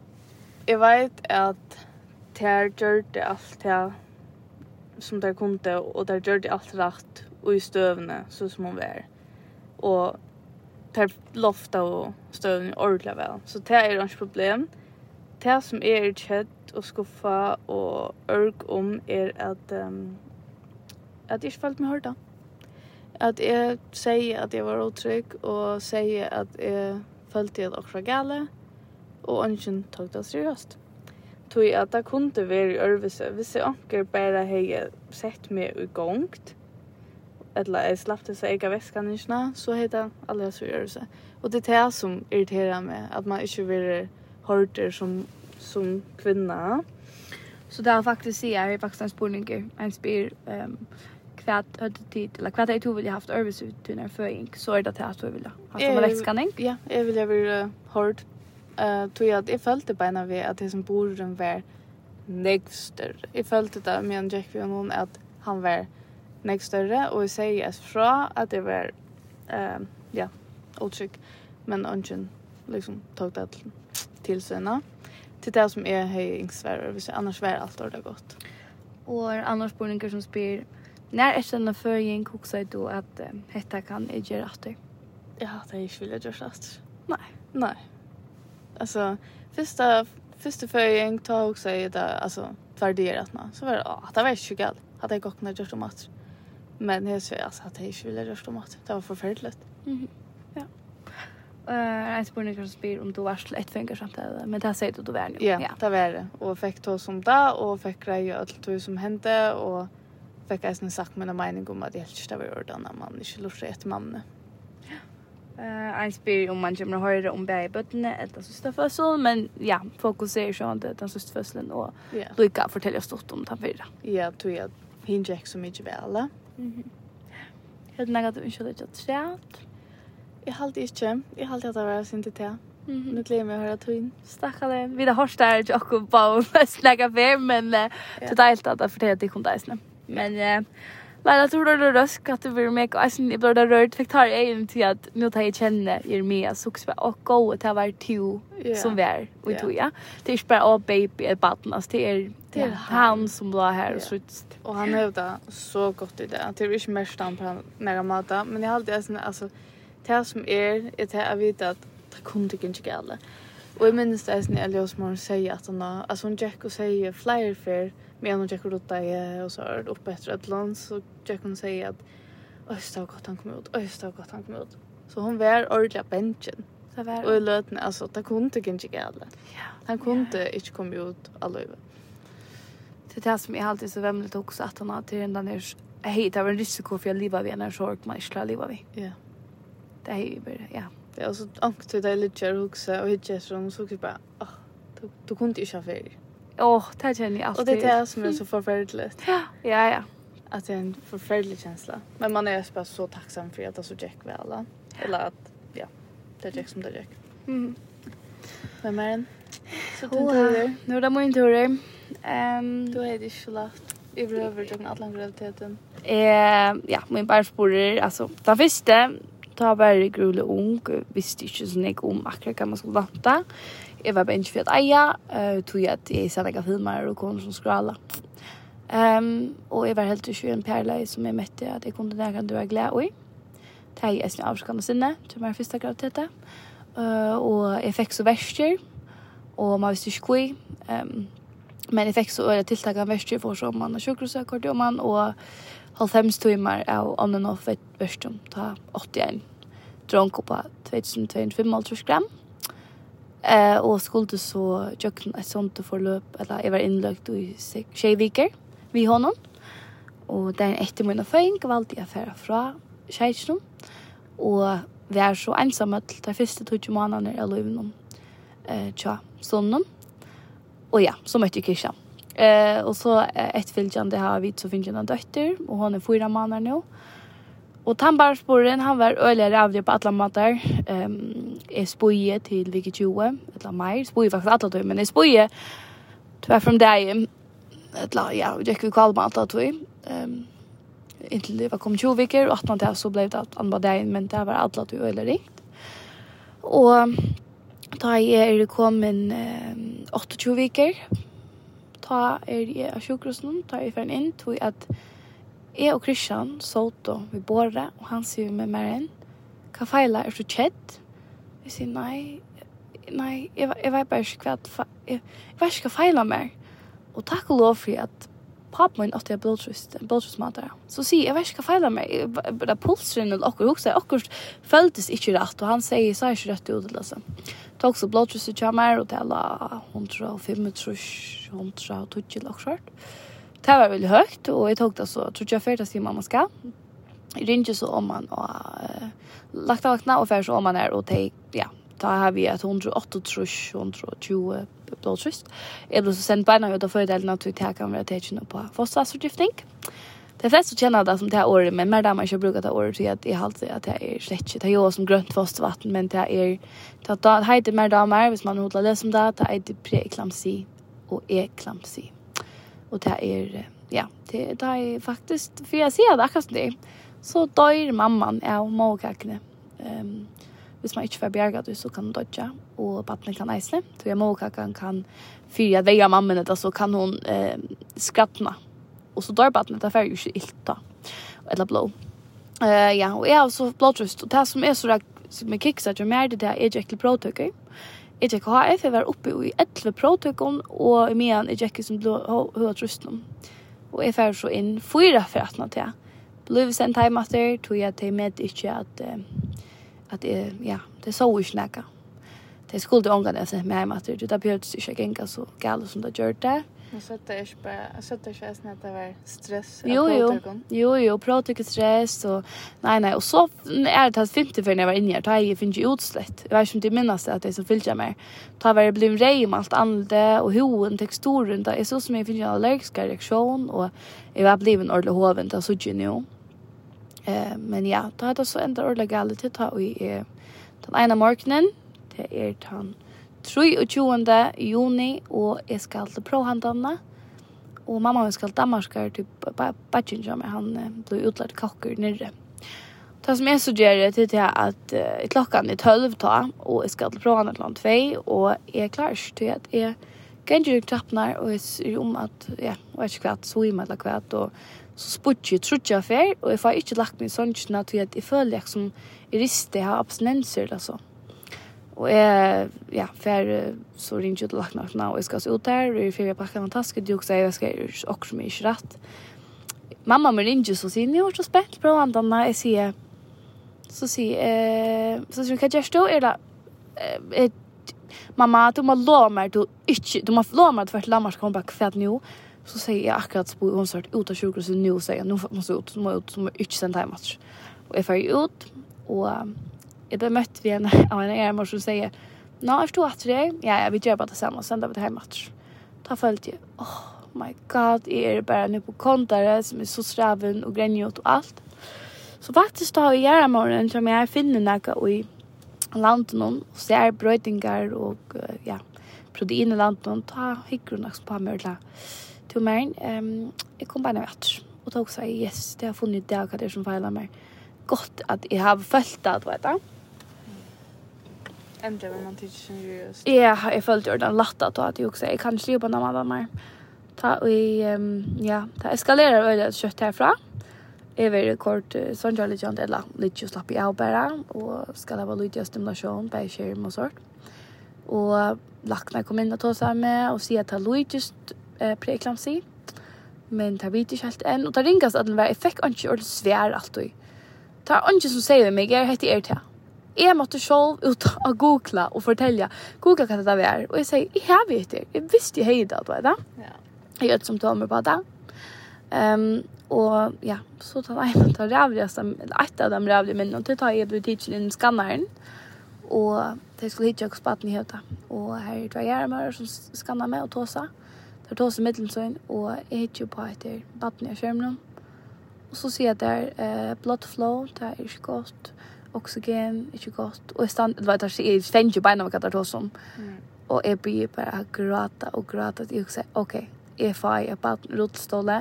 jag vet att det här gjorde allt det som det kunde och det gjorde allt rätt og i støvene, så som hon var. Og tar lofta og støvene ordla vel. Så det er hans problem. Det som er kjøtt og skuffa og ørg om er at um, att jag inte följt mig hörda. At jeg sier at jeg var otrygg sier at jeg følte at att var gale og ønsken tok det seriøst. Tog at det kunne være i ørvise hvis jeg anker bare hej sett meg i gongt, eller jeg slapp til seg ikke veskan ikke, så heter det alle som gjør det. Og det er det som irriterer meg, at man ikke vil høre som, som kvinne. Så det har faktisk sier jeg i en Bolinger, en spyr um, hva høyde tid, eller hva det er to ville haft øvelsut under føying, så er det det at du ville haft som vekskanning. Ja, jeg vil ha vært hørt. Uh, tog jeg at jeg følte beina ved at det som bor rundt var nekster. Jeg følte det med en Jack Vion at han var nek større, og jeg sier as fra at det var, uh, ja, otrygg, men ønsken liksom tok det til, til sønne. Til det som er høy yngsværer, hvis jeg annars var alt ordet godt. Og annars spørninger som spyr, når er denne føringen kokser du at um, dette kan jeg gjøre etter? Ja, det er ikke vil gjøre etter. Nei. Nei. Alltså, första första förring tog också i det alltså tvärderat nå. Så var det, ah, det var ju galt. Hadde jeg gått ned gjort om att. Men jeg sier altså at jeg ikke ville ju om att Det var forferdelig. Mhm. Mm ja. Eh, en spår som spel om du var till ett fingersamtal, men det säger du du var nu. Ja, det var det. Og fikk to som da, og fikk greie alt det som hendte, og fikk jeg sen sagt mina mening om at jeg det helt stäver ordan när man inte lustar etter mamma. Eh, en spyr om man kommer höra om bäg i bötterna eller systerfödsel, men ja, fokus är ju sånt den den systerfödseln och yeah. Luka fortäller stort om den fyra. Ja, tror jeg. hinner gikk så mycket väl. Helt nægge at du ikke hadde gjort træt. Jeg halte ikke. Jeg halte at det var sin til Mhm. Nu gleder meg å høre tøyen. Stakka. Vi har hørt der ikke akkurat på å snakke men det er deilt at jeg forteller at jeg kom til eisene. Men Leila, tror du det rösk att du blir med og eisen i blod rørt? Fikk tar jeg inn til at nå tar jeg kjenne så Suksberg och gå til å være to som vi är er tog toga. Det är inte bara å baby et baden, alltså det är Det är han som la här och suttit. Och han hövda så gott i det. Det är inte mest han på nära mata. Men jag har alltid sån, alltså, det som är, är det jag vet att det kunde inte gälla. Och jag minns det är Elias morgon säger att han har, alltså hon Jack och säger flyer för, men hon Jack och rotta är och så har uppe efter ett land. Så Jack hon säger att, öst av gott han kom ut, öst av gott han kom ut. Så hon var ordentliga bänken. Det var. Och i løtene, alltså, det kunde inte Ja. Han kunde inte komme ut allihopa det är det som jag alltid så vämligt också att han har till den där jag hittar en risiko för jag livar vid när sorg man inte klarar leva vid. Ja. Det är ju bara, ja. Det är alltså angst det är lite jag också och hittar som så typ bara, åh, du, du kunde ju köra Åh, det känner jag alltid. Och det är det som är så förfärligt. Ja, ja, ja. Att det är en förfärdlig känsla. Men man är bara så tacksam för att det så gick väl. Eller att, ja, det gick som det gick. Mm. Vem är den? Så du tar det. Nu är det min tur. Ehm du är det ju lagt i behöver ju en graviditeten. Eh ja, min barnsporer alltså ta första, ta bara grule ung visste inte så mycket om akkurat kan man skulle vanta. Jag var bench för att aja, eh tog jag att jag satt och filmar och kom som skrala. Ehm och jag var helt utsjö en perla som jag mötte att jag kunde där kan du vara glad oj. Det är snart avskannande sinne till min första graviditet. Eh och jag fick så värster och man visste inte hur. Ehm Men jeg fikk så øye tiltak av verste for som man og sjukkerhusakkord om man, og halvfems timer av on and off verste om ta 81 dronk på 2255 gram. Eh, og skulle så kjøkken et sånt forløp, eller jeg var innløkt i tjej viker vi honom. Og den etter min føyng valgte jeg færa fra tjejkjennom. Og vi er så ensamme til de første 20 månedene jeg løyvnum eh, tja sonnen. Och ja, så mötte jag Kisha. Eh och så ett det har vi så finns en dotter och hon är fyra månader nu. Och tandbarnsporen han var öliga rävlig på alla matar. Ehm um, är spoje till vilket 20 eller maj. Spoje faktiskt alla då men är spoje tvär från dig. Eller ja, jag kan kalla mig alla. Ehm um, inte det var kom 20 veckor och att man där så blev det att anbara men det var alla då öliga rikt. Och Da jeg er kommet eh, 28 viker, ta er jeg av sjukrosen, ta er jeg ferdig inn, tog at jeg og Christian så vi vi båret, og han sier med meg inn, hva feiler er så kjedd? Jeg sier nei, nei, jeg, jeg vet bare ikke hva, jeg, jeg vet ikke hva feiler mer. Og takk og lov for at pappa min åtte jeg blodtrust, blodtrustmater. Så sier jeg, jeg vet ikke hva feiler mer, bare pulsen eller akkurat, akkurat føltes ikke rett, og han sier, så är ikke rett ut, alltså tog så blått hvis du kommer og tala 105 trus, 120 laksjørt. Det var veldig høyt, og jeg tog det så, tror ikke jeg før det sier mamma skal. Jeg ringer så om man og uh, lagt av vakna, og før så om man er, og det, ja, da har vi et 108 trus, 120 blått. Jeg ble så sendt beina ut av fordelen at vi tar kamera til på fostervassforgiftning. Ja De flesta känner det som det här året, men mer där man inte brukar det året så att har alltid att det är släckt. Det är ju som grönt fostvatten, men det är att det heter mer damer, hvis man hodlar det som det, det heter preeklamsi och eklamsi. Och det är, ja, det, det är faktiskt, för jag ser det akkurat det, så dör mamman av mågkackne. Um, hvis man ikke får bjerga det, så kan hun dodja, og pappen kan eisle. Så jeg mågkacken kan fyra veia mammen, så kan hon eh, skrattna og så dør baden det er jo ikke ilt da, eller blå. Uh, ja, og jeg har så blåtrust, og det som er så rakt, som jeg kikset, jeg mer det er jeg ikke ekkelig. Jeg gikk HF, jeg var oppe i 11 blåtøkken, og i medan jeg gikk som blå høytrusten. Og jeg færre så inn fyra for at nå til. Blev sendt hjemme etter, tog jeg til med ikke at, at det ja, det så ju snacka. Det skulle ångene jeg sendte mig att etter, det begynte ikke å gjenge så gale som det gör det. Men så det är bara så det känns när det var stress Jo jo. Jo jo, prata stress och nej nej och så är det att 50 för när jag var inne här, då jag finns ju utslätt. Jag vet inte om minnas att det som fyllde mig. Ta var det blev rej med allt annat och hoen texturen där är så som jag finns en allergisk reaktion och jag var blivit en ordentlig hoven där så ju Eh men ja, då hade så ändå ordentligt galet ta och i den ena morgonen det är han 23. juni, og jeg skal til provhandene. Og mamma min skal til Danmarkar, typ Batchen som han ble utlært kokker nere. Det som jeg så gjør det til at uh, klokken er 12 ta, og jeg skal til provhandene klant 2, og jeg klarer klar til at jeg kan ikke knappene, og jeg sier om at, ja, og jeg er ikke kvart, så i meg eller kvart, og så spurt jeg trutja fer, og jeg får ikke lagt meg sånn til at jeg føler jeg som rister, jeg har abstinenser eller sånn. Og jeg, ja, for så ringer jeg til lagt laknartene, og jeg skal se ut her, og jeg fyrer pakken en taske, du også, jeg skal gjøre akkurat mye ikke rett. Mamma min ringer, så sier, jeg var så spent, på an denne, jeg sier, så sier, eh, så sier, hva gjør du? Er det, eh, mamma, du må lov meg, du ikke, du må lov meg, du får lammer, så kommer bare kvett nå. Så sier jeg akkurat, så bor hun snart ut av sjukhuset nå, sier jeg, nå må jeg ut, så må jeg ut, så må jeg ikke sende hjem, og jeg fyrer ut, og jag blev mött vid en av en ärmor som säger Nå, jag förstår att det Ja, Ja, vi vill göra det tillsammans. Sen där vi det här match. Ta följt ju. Oh my god. Jag är bara nu på kontare som är så sträven och grenjot och allt. Så faktiskt har jag gärna morgonen som jag finner några i landen och ser brötingar och ja, protein i landen. Ta hyggron också på mig till mig. Um, jag kom bara ner och tog sig, yes, det har funnit det här som feilar mig. Gott att jag har följt det, vet du. Ändå var man tycker seriöst. Ja, jag följde ordan latta då att jag också jag kan inte när man annan mer. Ta och ja, ta eskalerar väl att kött härifrån. Jag vill kort sån jag lite eller lite just slapp i av bara och ska det vara lite stimulation på skärm och sånt. Och lackna kom in och ta sig med och se att det lite just eh, preeklamsi. Men det vet inte helt än. Och det ringas att den var effekt inte ordentligt svär alltid. Det är inte som säger mig, jag heter er. Jeg måtte selv ut og googla og fortelle, googla hva det var. Og jeg sier, jeg har vet det. Jeg visste jeg hei det, du vet det. Ja. Jeg gjør det som tar meg på det. Um, og ja, så tar jeg meg til eller et av de rævlige minnene, til tar jeg på i skanneren. Og det skulle hitje ikke spaten i høyta. Og her er det gjerne som skanner meg og tåsa. Det er tåsa middelsøgn, og jeg hitje på etter baten i skjermen. Og så sier jeg der, eh, blood flow, det er ikke godt oxygen, ikke godt. Og jeg stand, det var det, jeg stendte jo beina med kattar tås om. Og jeg blir bare gråta og gråta at jeg også sier, ok, jeg får jeg baden rådståle,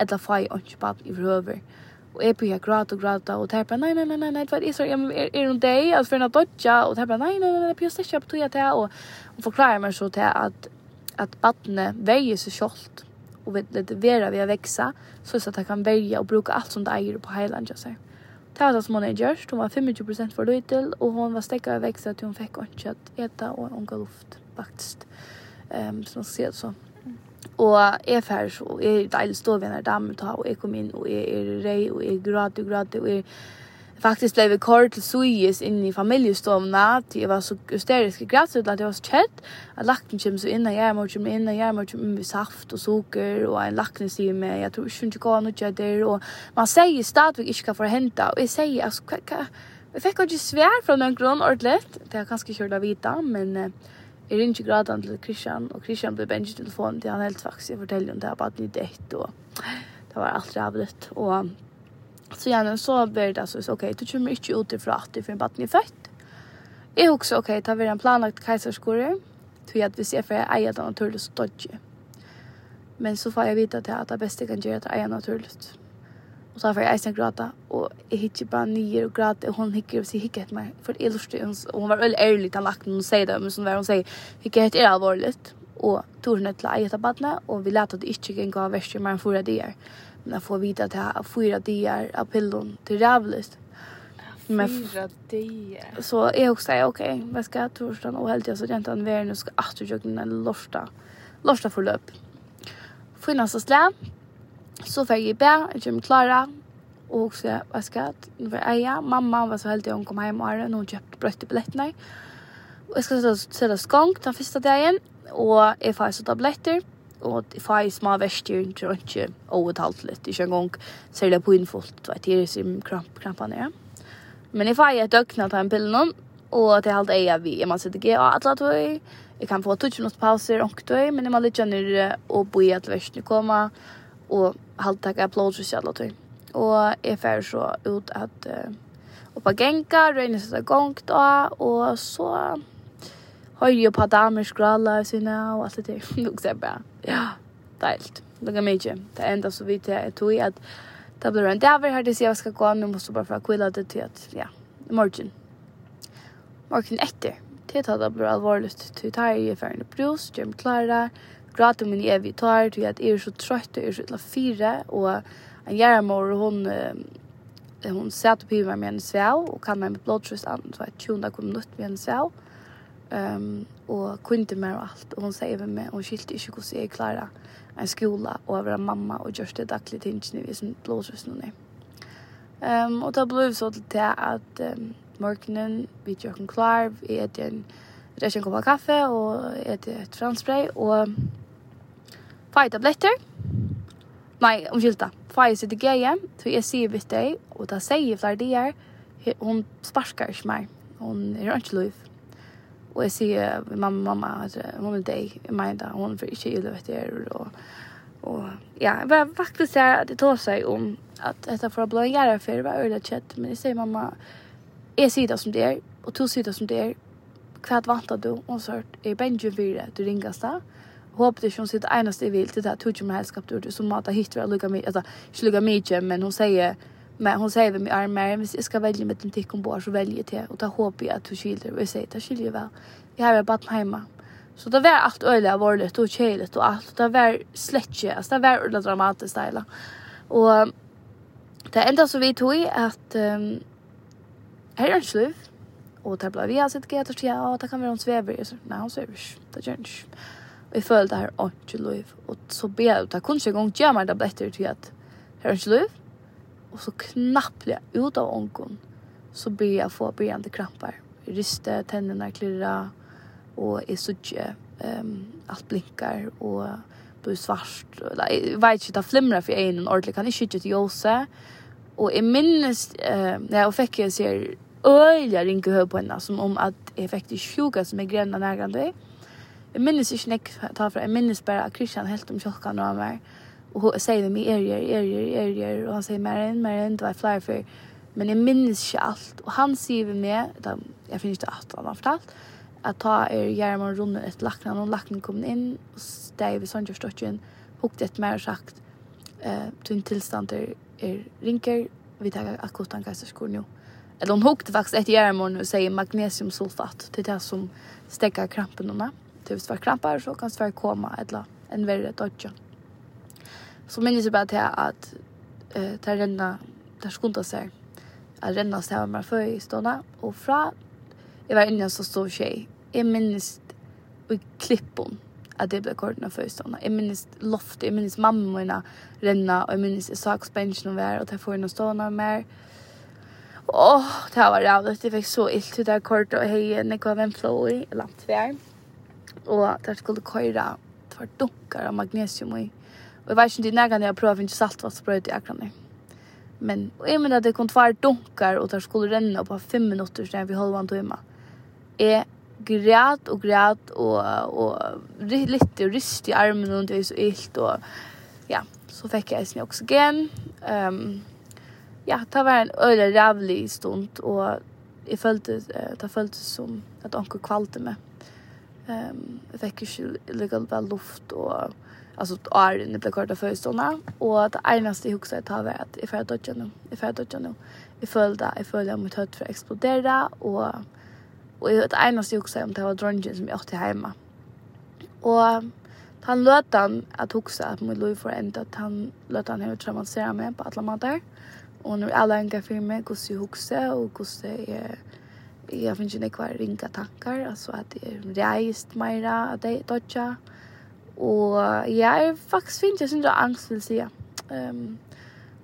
eller fai jeg ikke baden i røver. Og jeg blir grata og grata, og det er bare, nei, nei, nei, nei, nei, det var isra, er det noen deg, altså for en dodja, og det er bare, nei, nei, nei, nei, pjøst ikke, på betyr det, og forklarer meg så til at, at badene veier seg kjolt, og vet, det vera vi har veksa, så att jeg kan välja och bruka allt som det äger på Highland jag säger Det som hon är gjort, hon var 25% för lytel och hon var stäckad och växte att hon fick inte att äta och ånga luft faktiskt. Um, så man ska det så. Og jeg fer så, jeg er deilig stå ved en damme ta, og jeg kom inn, og jeg er rei, og jeg gråter, og gråter, og jeg Faktisk blev vi kort til suyes inn i familjestomna, til jeg var så hysterisk i græt, så jeg var så kjett, at lakten kommer så inn og jeg må komme inn og jeg må komme med saft og sukker, og en lakten sier meg, jeg tror ikke hun går noe kjett der, og man sier stadigvæk ikke hva for å hente, og jeg sier, altså, hva, hva, jeg fikk ikke svær fra noen grunn ordentlig, det har kanskje kjørt av vita, men uh, jeg ringer graden til Christian, og Christian ble bengt i telefonen til han helt faktisk, jeg forteller om det, jeg bare nytt og det var alt rævligt, og Så gjerne så blir det altså, ok, du kommer ikke ut ifra at du får en batten i født. Jeg husker, ok, det var en planlagt keiserskore, tog at hvis jeg får eie det naturlig, så dodger Men så får jeg vite at det, det beste kan gjøre at jeg er naturlig. Og så får jeg eisen gråta, og jeg hikker bare nyer og gråta, og hun hikker og sier hikker etter meg. For jeg lurer hun, og hun var veldig ærlig til lagt, hun sier det, men sånn var hun sier, hikker etter er alvorlig, og tog hun til å eie etter badene, og vi lette at det ikke gikk av verste, men for det er att få vita att jag har fyra dagar av pillon till rävlöst. Men fyra dagar. Så jag också säger okej, vad ska jag torsdagen och helgen så att jag inte använder nu ska att jag den lörsta. Lörsta förlöp. Finnas och slä. Så får jag i bär, jag kommer klara. Och också, vad ska jag, nu får jag Mamma var så heldig jag kom hem och hon köpte bröttebiljetterna. Och jag ska sätta skånk den första dagen. Och jag får så tabletter og det fai små vestir tror jeg ikke overtalt litt, ikke engang ser det på innfullt, vet jeg, som kramp, krampa nere. Men jeg fai et døgn av den pillen, og at jeg halte eia vi, jeg må sitte g, og alle tøy, jeg kan få 20 minutter pauser, og tøy, men jeg må litt kjenne og bo i at vestir kommer, og halt takk applaus hvis jeg alle tøy. Og jeg fer så ut at uh, oppa genka, røyne sette gongt, og så høyre på damer skrala og sina og alt det der. ser seg bare, ja, deilt. Lukk er mye. Det enda så vidt jeg tog i at det blir en daver her til jeg skal gå an, nå måste bare få kvilla det til at, ja, morgen. Morgen etter. Det at det blir alvorlig til tar i ferien brus, gjør meg klara, grater min evig tar, til at jeg er så trøtt og jeg er så illa fire, og en gjerramor, hun, hun satt på med en sväl og kan meg med blodtrust an så jeg tjunda kom nutt med en sväl. Um, og kunde mer og alt. Og hun sier med meg, hun skilte ikke hvordan jeg klarer en skola og være mamma og gjør det daglig tingene vi som blåsøs noen er. Um, og da ble vi så til at um, morgenen vi gjør en klar, vi er til en resten kopp av kaffe og er til et franspray og fire tabletter. Nei, omkyld da. Fire sitter gøye, så jeg sier vitt deg, og da sier flere dier, hun sparker ikke mer. Hun er ikke lov Og jeg sier til mamma, mamma, at hun alltså, deg är dig, Majda, hun får ikke gilla vet jag. Og, og ja, jeg var faktisk så at det tog seg om at dette for å bli en gjerne för det var öjligt kött. Men jeg sier mamma, jeg sier det som det er, og to sier det som det är. Kvart vant du Og så är Benjamin Vire, du ringes da, ringas där hoppas att hon sitter enast i vilt det där tog ju med helskap du måtte matar hittar jag lugga mye, altså ikke lugga mye, men hun sier Men hon säger med armar, men jag ska välja med en tick ombord så väljer jag det. Och då hoppas jag att du skiljer. Och jag säger, det skiljer väl. Jag har bara hemma. Så det var allt öliga varligt och tjejligt och allt. Det var slätje, alltså det var ordentligt dramatiskt där. Och det enda som vi tog i att um, här är en sluv. Och det blev vi har sett gett och ja, det kan vara en svever. Jag sa, nej hon svever inte, det gör inte. Och jag följde det här, åh, inte liv. Och så ber jag ut, det kunde inte igång gömma bättre till att här är en sluv. Och så knappt ut av onkon så blir jag få begynnande krampar. Ryste, tänderna klirra och är sudge. Um, allt blinkar och blir svart. Jag vet inte, det flimrar för en ordentlig, Kan inte skicka till Jose. Och jag minns, eh, när jag fick jag ser öliga ringer hög på henne som om att jag fick det sjuka som är gröna närgande. Jag minns inte när jag tar för, jag minns bara att Christian helt om kjolkan och han var. Och hon säger med mig, er, er, er, er, er. Och han säger, Marin, Marin, du är flyer för. Men jag minns inte allt. Och han säger med mig, jag finns inte att han har fortalt, att ta er Järman runt ett lackna, och lackna kom in, och steg vid Sandjörstocken, hukt ett mer sagt, eh, tunn tillstånd är er rinker, vi tar akut ankasterskor nu. Eller hon hukte faktiskt ett järmon och säger magnesiumsulfat. Det är det som stäcker krampen. Det vill svara krampar så kan svär komma ett eller en värre dodja. Så minns jag bara till att eh ta renna där skunta sig. Att renna stäva med för i stånda och fra jag var inne så stor tjej. Jag minns i klippon att det blev kortna för i stånda. Jag minns loft, jag minns mamma mina renna och jag minns jag sak spänchen och vär och ta för jag någon stånda mer. Åh, det var rävligt. Jag fick så illt ut där kort och hej, när jag gav en flow i lantvär. Och där skulle köra två dunkar av magnesium i Og jeg vet ikke om det er når jeg prøver å finne i akkurat Men og jeg mener at det kom tvær dunkar og der skulle renne på fem minutter siden vi holdt vant og hjemme. Jeg græt og græt og, og litt og rist i armen och det är så illt og ja, så fikk jeg sin oksygen. Um, ja, det var en öle rævlig stund og jeg følte, det føltes som at onker kvalte meg. Ehm jag fick ju lika väl luft och alltså är det inne på korta förstånda och det enaste jag huxar tar var att ifall jag dodgar nu ifall jag dodgar nu jag följde jag följde om mitt hött för att explodera och och det enaste jag huxar om det var dronjen som jag åkte hemma och han lät han att huxa att mitt liv för ända att han lät han hur traumatisera mig på alla måter och nu alla enkar för mig hur jag huxar och hur är jag finns ju några ringa tankar alltså att det är rejst mera att det dodja och jag är faktiskt finns jag syns angst vill säga. Ehm um,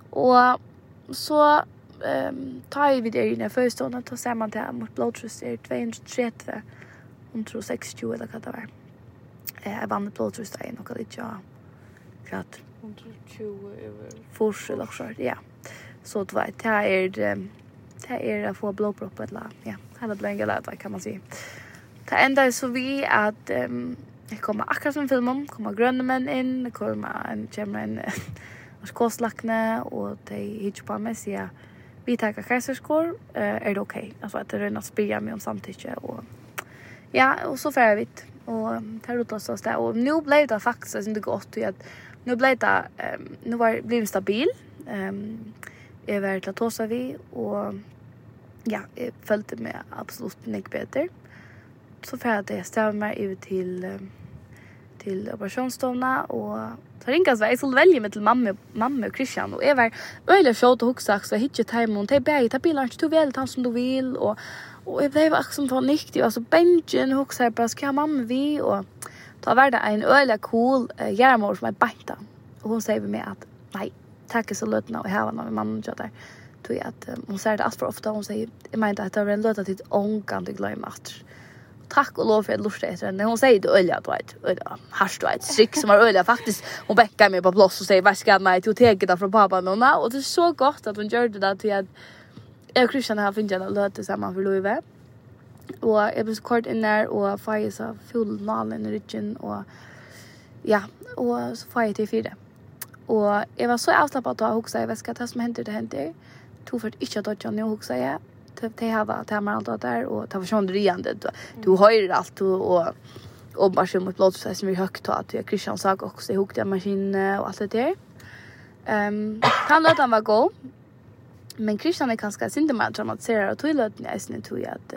och så ehm um, tar vi det i den första stunden tar samman till mot blodtrust är 230 om tror 60 eller vad det var. Eh jag vann blodtrust är nog lite ja kvart 120 över fors eller så ja. Så det var det är det är att få blodpropp eller ja eller blev en galata kan man säga. Det enda är så vi att um, det kommer akkurat som filmen, kommer gröna män in, det kommer en kämmen narkoslakne och de hittar på mig säga vi tackar kajserskår. uh, är det okej? Okay? Alltså att det är något spyr mig om samtidigt. och ja, och så färgar vi och tar ut oss där och nu blev det faktiskt inte gott i att nu blev det um, nu var blev stabil. Ehm um, jag var till att vi och ja, jeg følte meg absolutt nek bedre. Så får jeg at jeg stav meg ut til, til operasjonsstående, og så ringas jeg, jeg skulle velge meg til mamma, mamma og Christian, og jeg var øyelig fjort og hoksak, så jeg hittet hjemme, og de bæg, ta bilen, ikke du vil, ta som du vil, og, og jeg ble akkurat som for nykt, og så bengen hoksak, bare skal jeg ha mamma vi, og da var det en øyelig cool uh, gjærmor som jeg bænta, og hun sier meg at, nei, takk er så løtene, og jeg har noe med mamma og kjøtt der tog att um, hon säger det allt för ofta. Hon säger, jag menar inte att det var en löt att det ångan du glömmer att tack och lov för att lusta efter henne. Hon säger det öliga, du vet, öliga, hasch, du vet, strick som var öliga. Faktiskt, hon bäckar mig på plås och säger, vad ska jag med till teget där från pappa och mamma? Och det är så gott att hon gör det där till att jag och Christian har finnit en löt tillsammans för Louis Och jag blev så kort in där och får jag så full nalen i ryggen och ja, och så får jag till fyra. Och jag var så avslappad att jag också, jag vet ska ta som händer det händer tog för att inte att dodja nu också jag. Typ det här var det här med allt där och ta förstånd det igen du Du har allt och och och bara som mot blod som vi högt att jag Christian sa också ihop den maskin och allt det där. Ehm han låt han var gå. Men Christian är ganska synd med att dramatisera och tog låt när sen tog att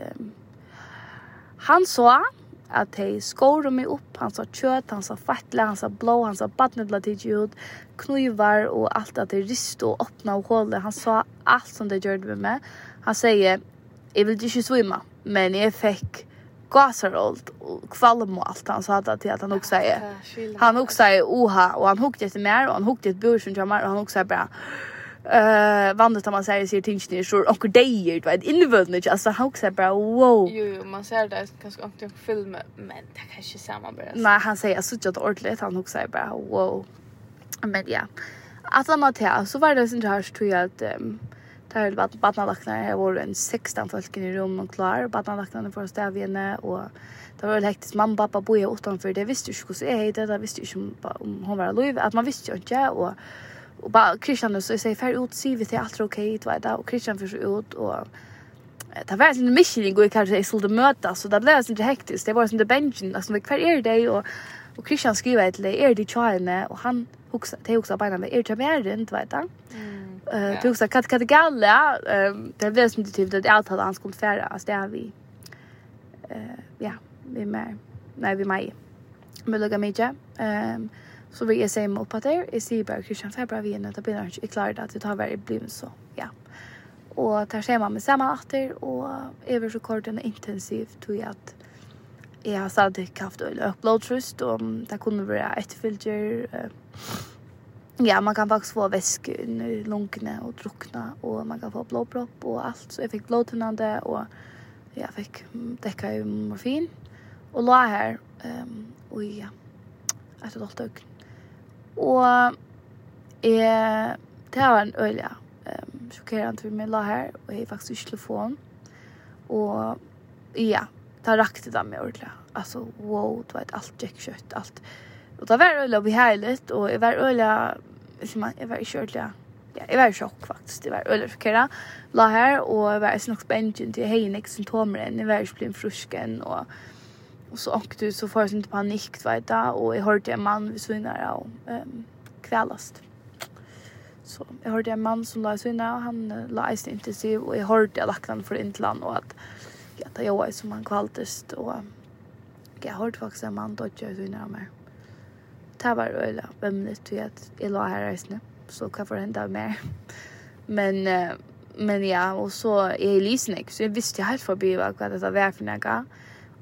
han sa att hej skor mig upp han sa kött han sa fattla han sa blå han sa badnudla till ljud knuvar och allt att det rist och öppna och hålla. Han sa allt som det gjorde med mig. Han säger, jag vill inte svimma, men jag fick gasarolt och kvalm och allt han sa att till att han också säger han också säger oha och han hukte till mer och han hugger ett bur som jammar och han också bara eh uh, vandet man säger sig tinch ni så och det är vet invulnet inte alltså han också bara wow. Jo jo man ser det kanske inte film men det kanske samma bara nej han säger så jag ordentligt han också bara wow. Men ja. Att han har så var det sånt här tror jag att um, där var badnalaknar här var en 16 folk i rummet och klar badnalaknarna för att stäva henne och det var hektiskt. Mamma pappa boja utanför det visste ju hur så är det där visste ju om, om hon var lov att man visste ju inte och och bara Christian så säger för ut se vi det allt okej det var där och Christian för ut och det var en mission går kanske jag skulle möta så det blev inte hektiskt. Det var som det benchen alltså vi kvar är det och och Christian skriver ett är det tjäne och han också det är bara med er mer inte vet jag. Eh du också kat kat galla ehm det blev som det typ att allt hade han skulle färra alltså det har vi eh ja vi med nej vi med med lugga mig ehm så vi är samma på där i Sibir Christian Februari vi när det blir inte klart att det har varit blivit så. Ja. Och tar schema med samma åter och över så kort och intensivt tror jag att jeg har stadig haft øyne og blodtrust, og det kunne være etterfylger. Ja, man kan faktisk få væske under lungene og drukna, og man kan få blodpropp og alt. Så jeg fikk blodtunnande, og jeg fikk dekka i morfin, og la her, um, og ja, etter dolt døgn. Og jeg, det var en øyne, um, sjokkerende for meg la her, og jeg fikk faktisk telefon, og ja, det rakte det mig ordentligt. Alltså wow, det var ett allt gick kött, allt. Och det var öliga behärligt och jag var öliga, liksom, jag var inte ordentligt. Ja, jag var i chock faktiskt. Det var öliga chockera. La här och jag var i snock spännande till hej, nek symptomer än. Jag var inte blivit frusken och Och så åkte så får jag inte panik, vet du. Och jag hörde en man vid svinnare och um, kvälast. Så jag hörde en man som la i svinnare och han la i sin intensiv. Och jag hörde att jag lagt han för intill han och att ja, det var som han kvaltest, og jeg hørte faktisk en mann dodge ut under meg. Det var øyla, hvem det tog at jeg la her reisende, så hva får hende av mer. Men, men ja, og så er jeg lysen ikke, så jeg visste helt forbi hva det var for noe.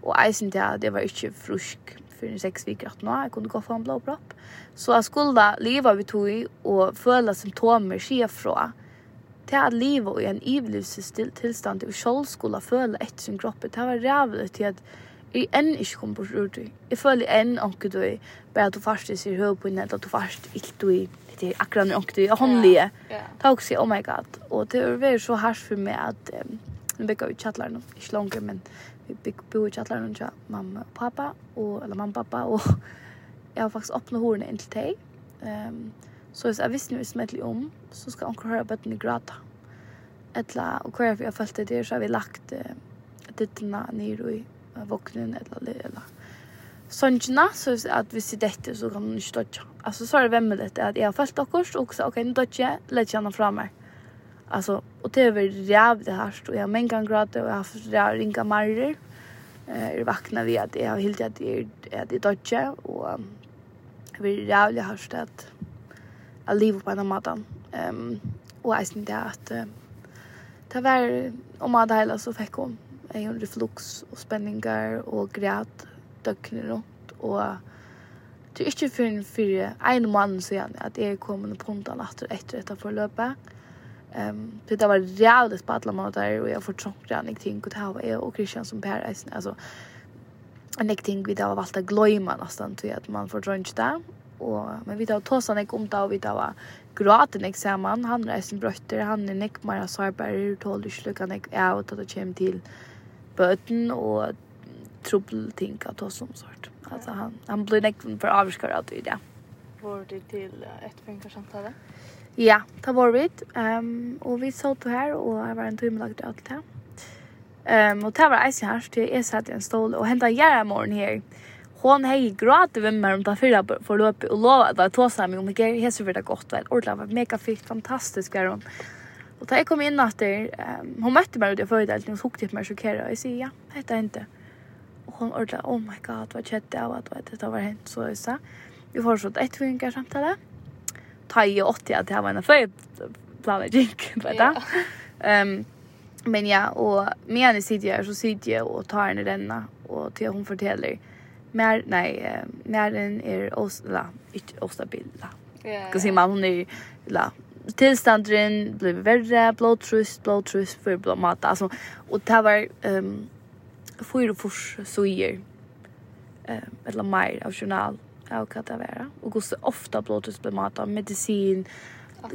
Og eisen til at det var ikke frusk for en seks viker at nå, jeg kunne gå for en blå propp. Så jeg skulle da leva ved tog og føle symptomer skje fra, til at livet i en ivelivstilstand og selv skulle føle etter sin kropp, det var rævlig til at jeg enn ikke kom bort ut i. Jeg føler enn anker du i, bare at du først sier høy på innet, at du først ikke du i, det er akkurat når anker du i, og håndlige. Det er også, oh my god, og det er veldig så hars for meg at, um, nu bygger vi kjattler nå, ikke langer, men vi bygger bo i kjattler nå til mamma og pappa, og, eller mamma og pappa, og jeg har faktisk åpnet hårene inn til deg. Um, Så hvis jeg visste noe som om, så skal onker høre bøttene gråta. Etla, og hver vi har følt det der, så har vi lagt uh, dittene ned i våknen, eller, eller sånne, så at hvis det dette, så kan hun ikke dodge. Altså, så er det hvem med dette, at jeg har følt dere, og så, ok, nå dødja, lett kjenne fra meg. Alltså och det var jävligt harst och jag men kan gråta och jag har haft ringa marrer. Eh är vakna vi att jag har helt att det är det dotcha och det var jävligt harst att att leva på en annan Ehm Um, och jag syns det att uh, det var om att hela så fick hon en reflux och spänningar och grät dökning runt och det är inte för en för en man sen att jag kom och puntan efter efter detta förlöpet. Ehm um, det var jävligt på alla månader och jag får jag en ting och det här var jag och Christian som Per alltså en ting vi då har valt att glömma nästan till att man får drönja det og men vi tar tosan ek om ta og vi tar graten ek saman han er sin brøtter han er nek mer sarbar tol du slukan ek er og ta kem til bøten og trubbel ting at oss som sort. Alltså han han blir nek för avskar att vi det. Var det till ett fingersamtal? Ja, ta var vi. Ehm um, och vi satt här och jag var en timme lagt alt det Ehm um, och det var ice här så jag satt i en stol och hämtade jära morgon här hon hei gråte ved meg om det fyrra forløpet, og lova at det tog seg meg om det gjer hese for det godt, vel, ordentlig, var mega fint, fantastisk var hun. Og da jeg kom inn etter, um, hun møtte meg ut i fordelten, og tok til meg sjokkere, og jeg sier, ja, dette er hendte. Og hun ordentlig, oh my god, hva kjett det av at dette var hent, så jeg sa. Vi foreslått et vingar samtale. Ta i 80 at det var en føy, planer gikk, vet du. Um, men ja, og med henne sitter jeg, så sitter jeg og tar henne renna, og til hun forteller, mer nej nären är osla inte ostabil la. Ja. se man hon är la tillstånden blev värre blodtrust blodtrust för blomata alltså och det var ehm um, för så är eh eller mer av journal av katavera och går ofta blodtrust blomata medicin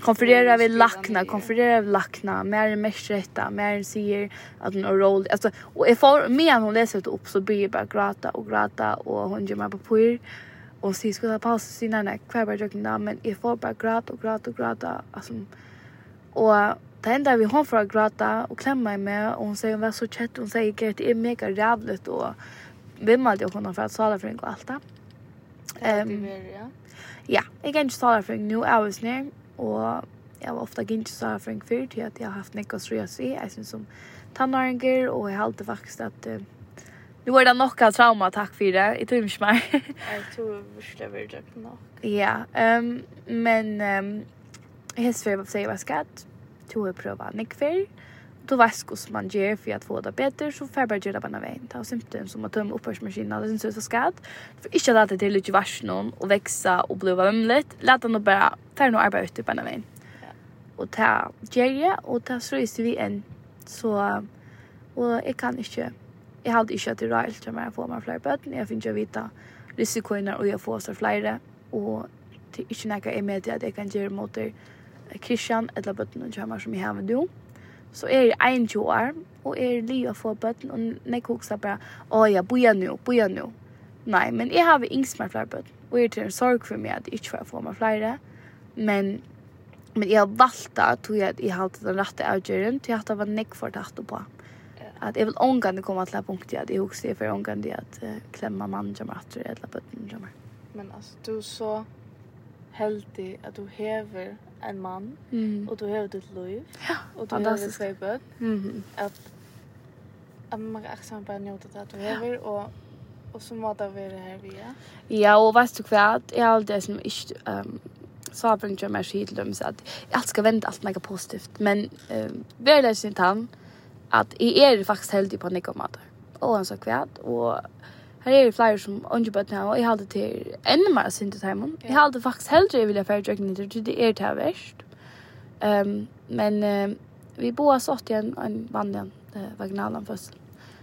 konferera vi lackna, konferera vi lackna, mer än mest rätta, mer säger att en roll rolig. Alltså, och jag får med hon läser det upp så blir jag bara gråta och gråta och hon gör mig på pyr. Och så ska jag pausa sin när kvar bara jag kan men jag får bara gråta och gråta och gråta. Alltså, och det enda vi hon får gråta och klämma med och hon säger hon var så chatt, hon säger att det är mega jävligt och vimmade jag honom för att sala för en och Ehm. det. Ja, jag kan inte tala för nu, jag var snär. Og jeg var ofte gynnt så for en fyr til at jeg har haft nekka psoriasis, jeg synes som tannaringer, og jeg halte faktisk at uh, Nu var det nok av trauma, takk for det. Jeg tror ikke mer. jeg tror virkelig det vil døpe nok. Ja, um, men um, jeg har svært på å si hva skatt. skal. Jeg tror jeg prøver nekk før du vet hvordan man gjør for at få det bedre, så får jeg bare gjøre det på en vei. Det er simpelthen som å tømme opphørsmaskinen, det synes jeg er så skatt. For ikke lade det til å ikke være noen, og vekse og bli vemmelig. Lade nå bare ta noe arbeid ute på en vei. Og ta gjør jeg, og ta strøyser vi inn. Så, og jeg kan ikke, jeg hadde ikke til ræl til meg å få meg flere bøten. Jeg finner ikke å vite risikoene, og jeg får så flere. Og det er ikke noe jeg med til at jeg kan gjøre mot Christian, eller bøtten og kjømmer som jeg har med dem så er jeg 21 år, og er li å få bøten, og jeg hoksa bare, å ja, boja nu, boja nu. Nei, men jeg har yngst meg flere bøten, og jeg er til en sorg for meg at jeg ikke får få meg flere, men, men jeg har valgt det, tror jeg at jeg har hatt den rette avgjøren, til at det var nek for tatt på. At jeg vil omgående komme til det punktet, at jeg hoksa jeg for omgående at uh, klemma mannen kommer etter, eller bøtten er. Men altså, du så heldig at du hever en mann, mm. og du hever ditt liv, ja, og du hever tvei bød, mm -hmm. at, at man kan akkurat bare njóta det at du hever, ja. og Og så må det være her via. Ja, og vet du hva? Jeg har det som ikke... Um, så har bringt jeg meg skit til dem, så at alt skal vente alt mega positivt. Men um, vi er det sin tann, at jeg er faktisk heldig på en ikke om at. Og han sa hva, og Her er det flere som ønsker på det, og jeg halte til enda mer synd til timen. Jeg halte faktisk heldre jeg ville fære drøkken nidder, til det er til verst. Um, men uh, vi bor så åtte igjen en band igjen, uh, vaginalen først.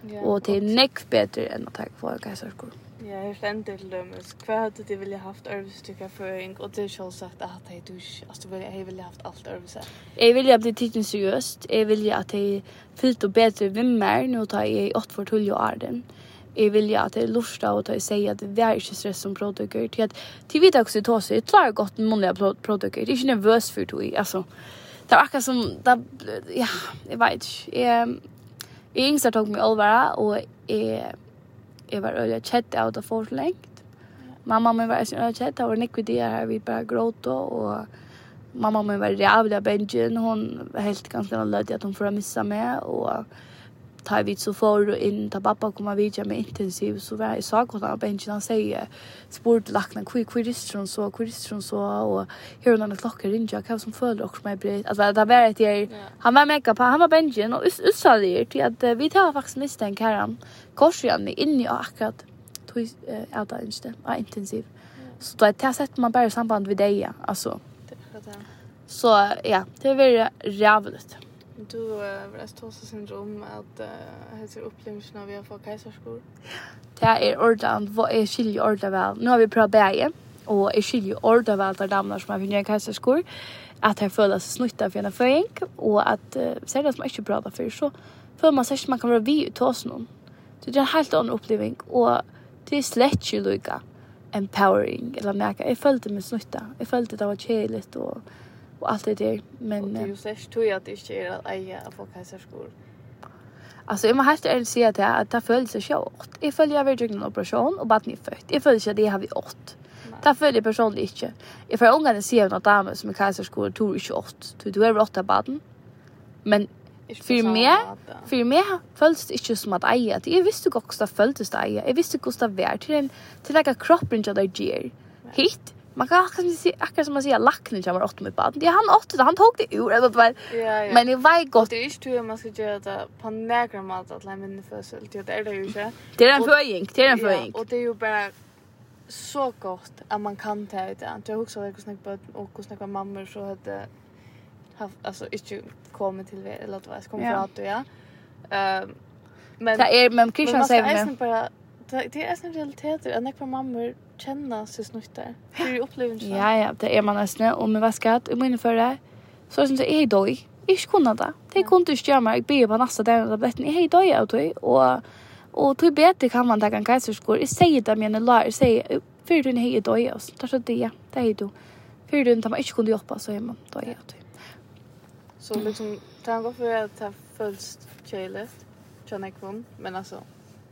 Ja, og til nekk bedre enn å ta på en keiserskor. Ja, jeg stendig til dømes. Hva hadde de ville haft øvelsestykket føring, og det er selvsagt at jeg ikke, altså ville, jeg ville haft alt øvelset. Jeg ville at det tidsen seriøst, jeg ville at jeg fyllt og bedre vimmer, nå tar jeg åtte for tull og arden. Mm jag vill at jeg lusta och att säga at det er ikke stress som produkter till att till vidare också ta jeg klarer godt gott många produkter det er ikke nervøs for dig altså. det är akkurat som det ja jeg vet ikke. Jeg, jeg yngste tok meg alvara, og jeg, jeg var öliga chatt out av lengt. mamma min var sin ökhet, det var nikvi det her, vi bara gråta og mamma min var jävla benjen, hon var helt ganske lödig at hon får missa meg, og tar vi så för inn in ta pappa komma vidare med intensiv så var jeg sa godt av bänken han sier, säger sport lackna hvor rister hun så? Hvor rister hun så? Og hur hun klockar in jag hva som föder och mig blir Altså, det var ett jag han var mega på han var bänken och ussa det till att vi tar faktisk misstänk här han korsjan in i akkurat tog jag där av intensiv. Så då det sätter man bara samband vid dig alltså så ja det är väldigt jävligt Du var et tåse syndrom at uh, heter opplevelsen av vi har fått keiserskor. Det er ordan, jeg skiljer ordan vel. Nå har vi prøvd bæge, og är skiljer ordan vel där damer som har funnet kajsarskor, at jeg føler seg snuttet for en føring, og at uh, selv om jeg ikke prøvd før, så føler man seg ikke man kan være vi ut hos noen. Så det er en helt annen oppleving, og det er slett ikke lykka empowering, eller merke. Jeg følte meg snuttet, jeg følte det var kjelligt, og och allt det där men och det är ju särskilt tror jag att det inte är att eja att folk har Alltså jag måste helt ärligt säga att det, att det följs sig sjovt. Jag följer över en operation och barnet är fött. Jag följer inte att det har vi åt. Det följer jag personligt inte. Jag får ångan att se en dam som är kajserskor tror inte åt. Du är åtta baden. Men för mig, för mig följs det inte som att eja. Jag visste också att det följdes det eja. Jag visste också att det var till en till att kroppen inte där ger. Hitt man kan kanske se akkurat som man säger lacken jag var åt med bad. Det han åt det han tog det ur eller vad. Men det var gott. Det är ju hur man ska göra det på några mat att lämna in för så det är det ju så. Det är en föring, det är en föring. Och det är ju bara så gott att man kan ta ut det. Jag också att snacka på och hur snacka mammor så att haft alltså inte kommit till eller att vad kom för att du ja. Ehm men Det är men Christian säger men det är en realitet att på mamma känna sig snuttar. Hur är upplevelsen? Ja, ja, det är man nästan. Och med vaskat i min förra. Så som det är dålig. Ich kunna da. Det kunde ich ja mal, ich bin aber nästa där och bättre. Hej då jag då och och tog bättre kan man ta en kaiserskor. Jag säger det med en la jag säger för du hej av oss. Det tar så det. Det är du. För du inte man inte kunde jobba så hemma då av då. Så liksom tanken för att ta fullst kjelet. Känner jag men alltså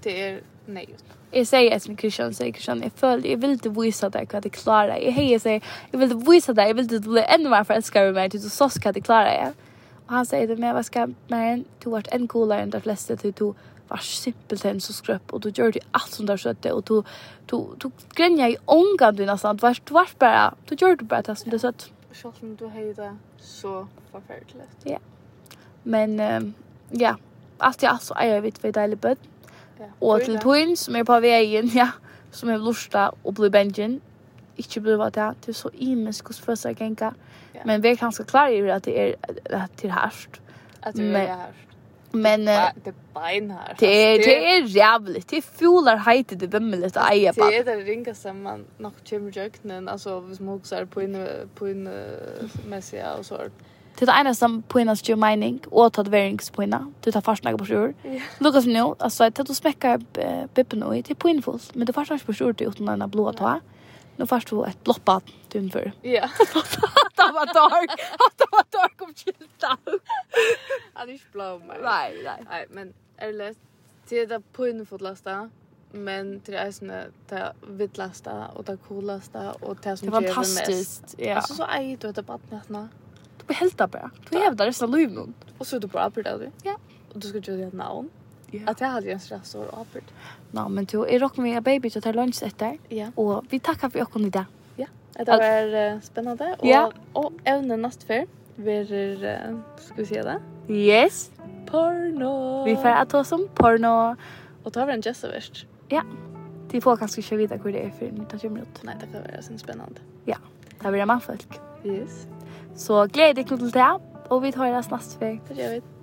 det är nej. Jag säger att min Christian säger Christian jag föll jag vill inte visa dig att det klarar. Jag hejer säger jag vill inte visa dig jag vill inte bli ännu mer förälskad i mig du så ska det klara jag. Och han säger det med vad ska man du vart en coolare än de flesta till du var simpelt en så skröp och du gör det allt som där skötte och du du du grenja i ångan du nästan vart vart bara du gör det bara det som det så att Själv du hejde så förfärligt. Ja. Men ja, allt jag alltså är jag vet vad det är Og til Twin som er på veien, ja, som er lusta og blir bengen, ikke blir hva det er, det er så imisk hos følelse av. Men vi er kanskje klar i at det er, at det er herst. At det är herst. Men det är här. Det är det är jävligt. Det fjolar hejte det bemmelet lite äga på. Det är det ringa som man nog kommer alltså vi smoksar på inne på inne mässiga och så. Det är nästan som på ena styr mining och att värings på ena. Du tar fast några på sjur. Lukas nu, alltså att du smäckar bippen och det är på infuls. Men du fast några på sjur till utan denna blåa ta. Nu fast du ett bloppa dun för. Ja. Det var dark. Det var dark om kylta. Han är blå men. Nej, nej. Nej, men är det läst till det på infullasta men det är såna det villaste och det coolaste och det som Det är fantastiskt. Ja. Alltså så är det att det bara. Du behälter bara. Du hävdar resten av livet. Och så är du bara apert av det. Ja. Och du ska göra ett namn. Ja. Att jag hade en stress och apert. Nej, men du är rock med baby till att ta lunch efter. Ja. Och vi tackar för åkon idag. Ja. Det var spännande. Och, ja. och även nästa för. Verer, ska vi se det? Yes. Porno. Vi får att ta som porno. Och ta vi en gästavärst. Ja. De får kanske inte vidare hur det är för 19 minuter. Nej, det kan vara så spännande. Ja, det blir en manfolk. Yes. Så gleder jeg til det, og vi tar oss neste vei. Det gjør vi.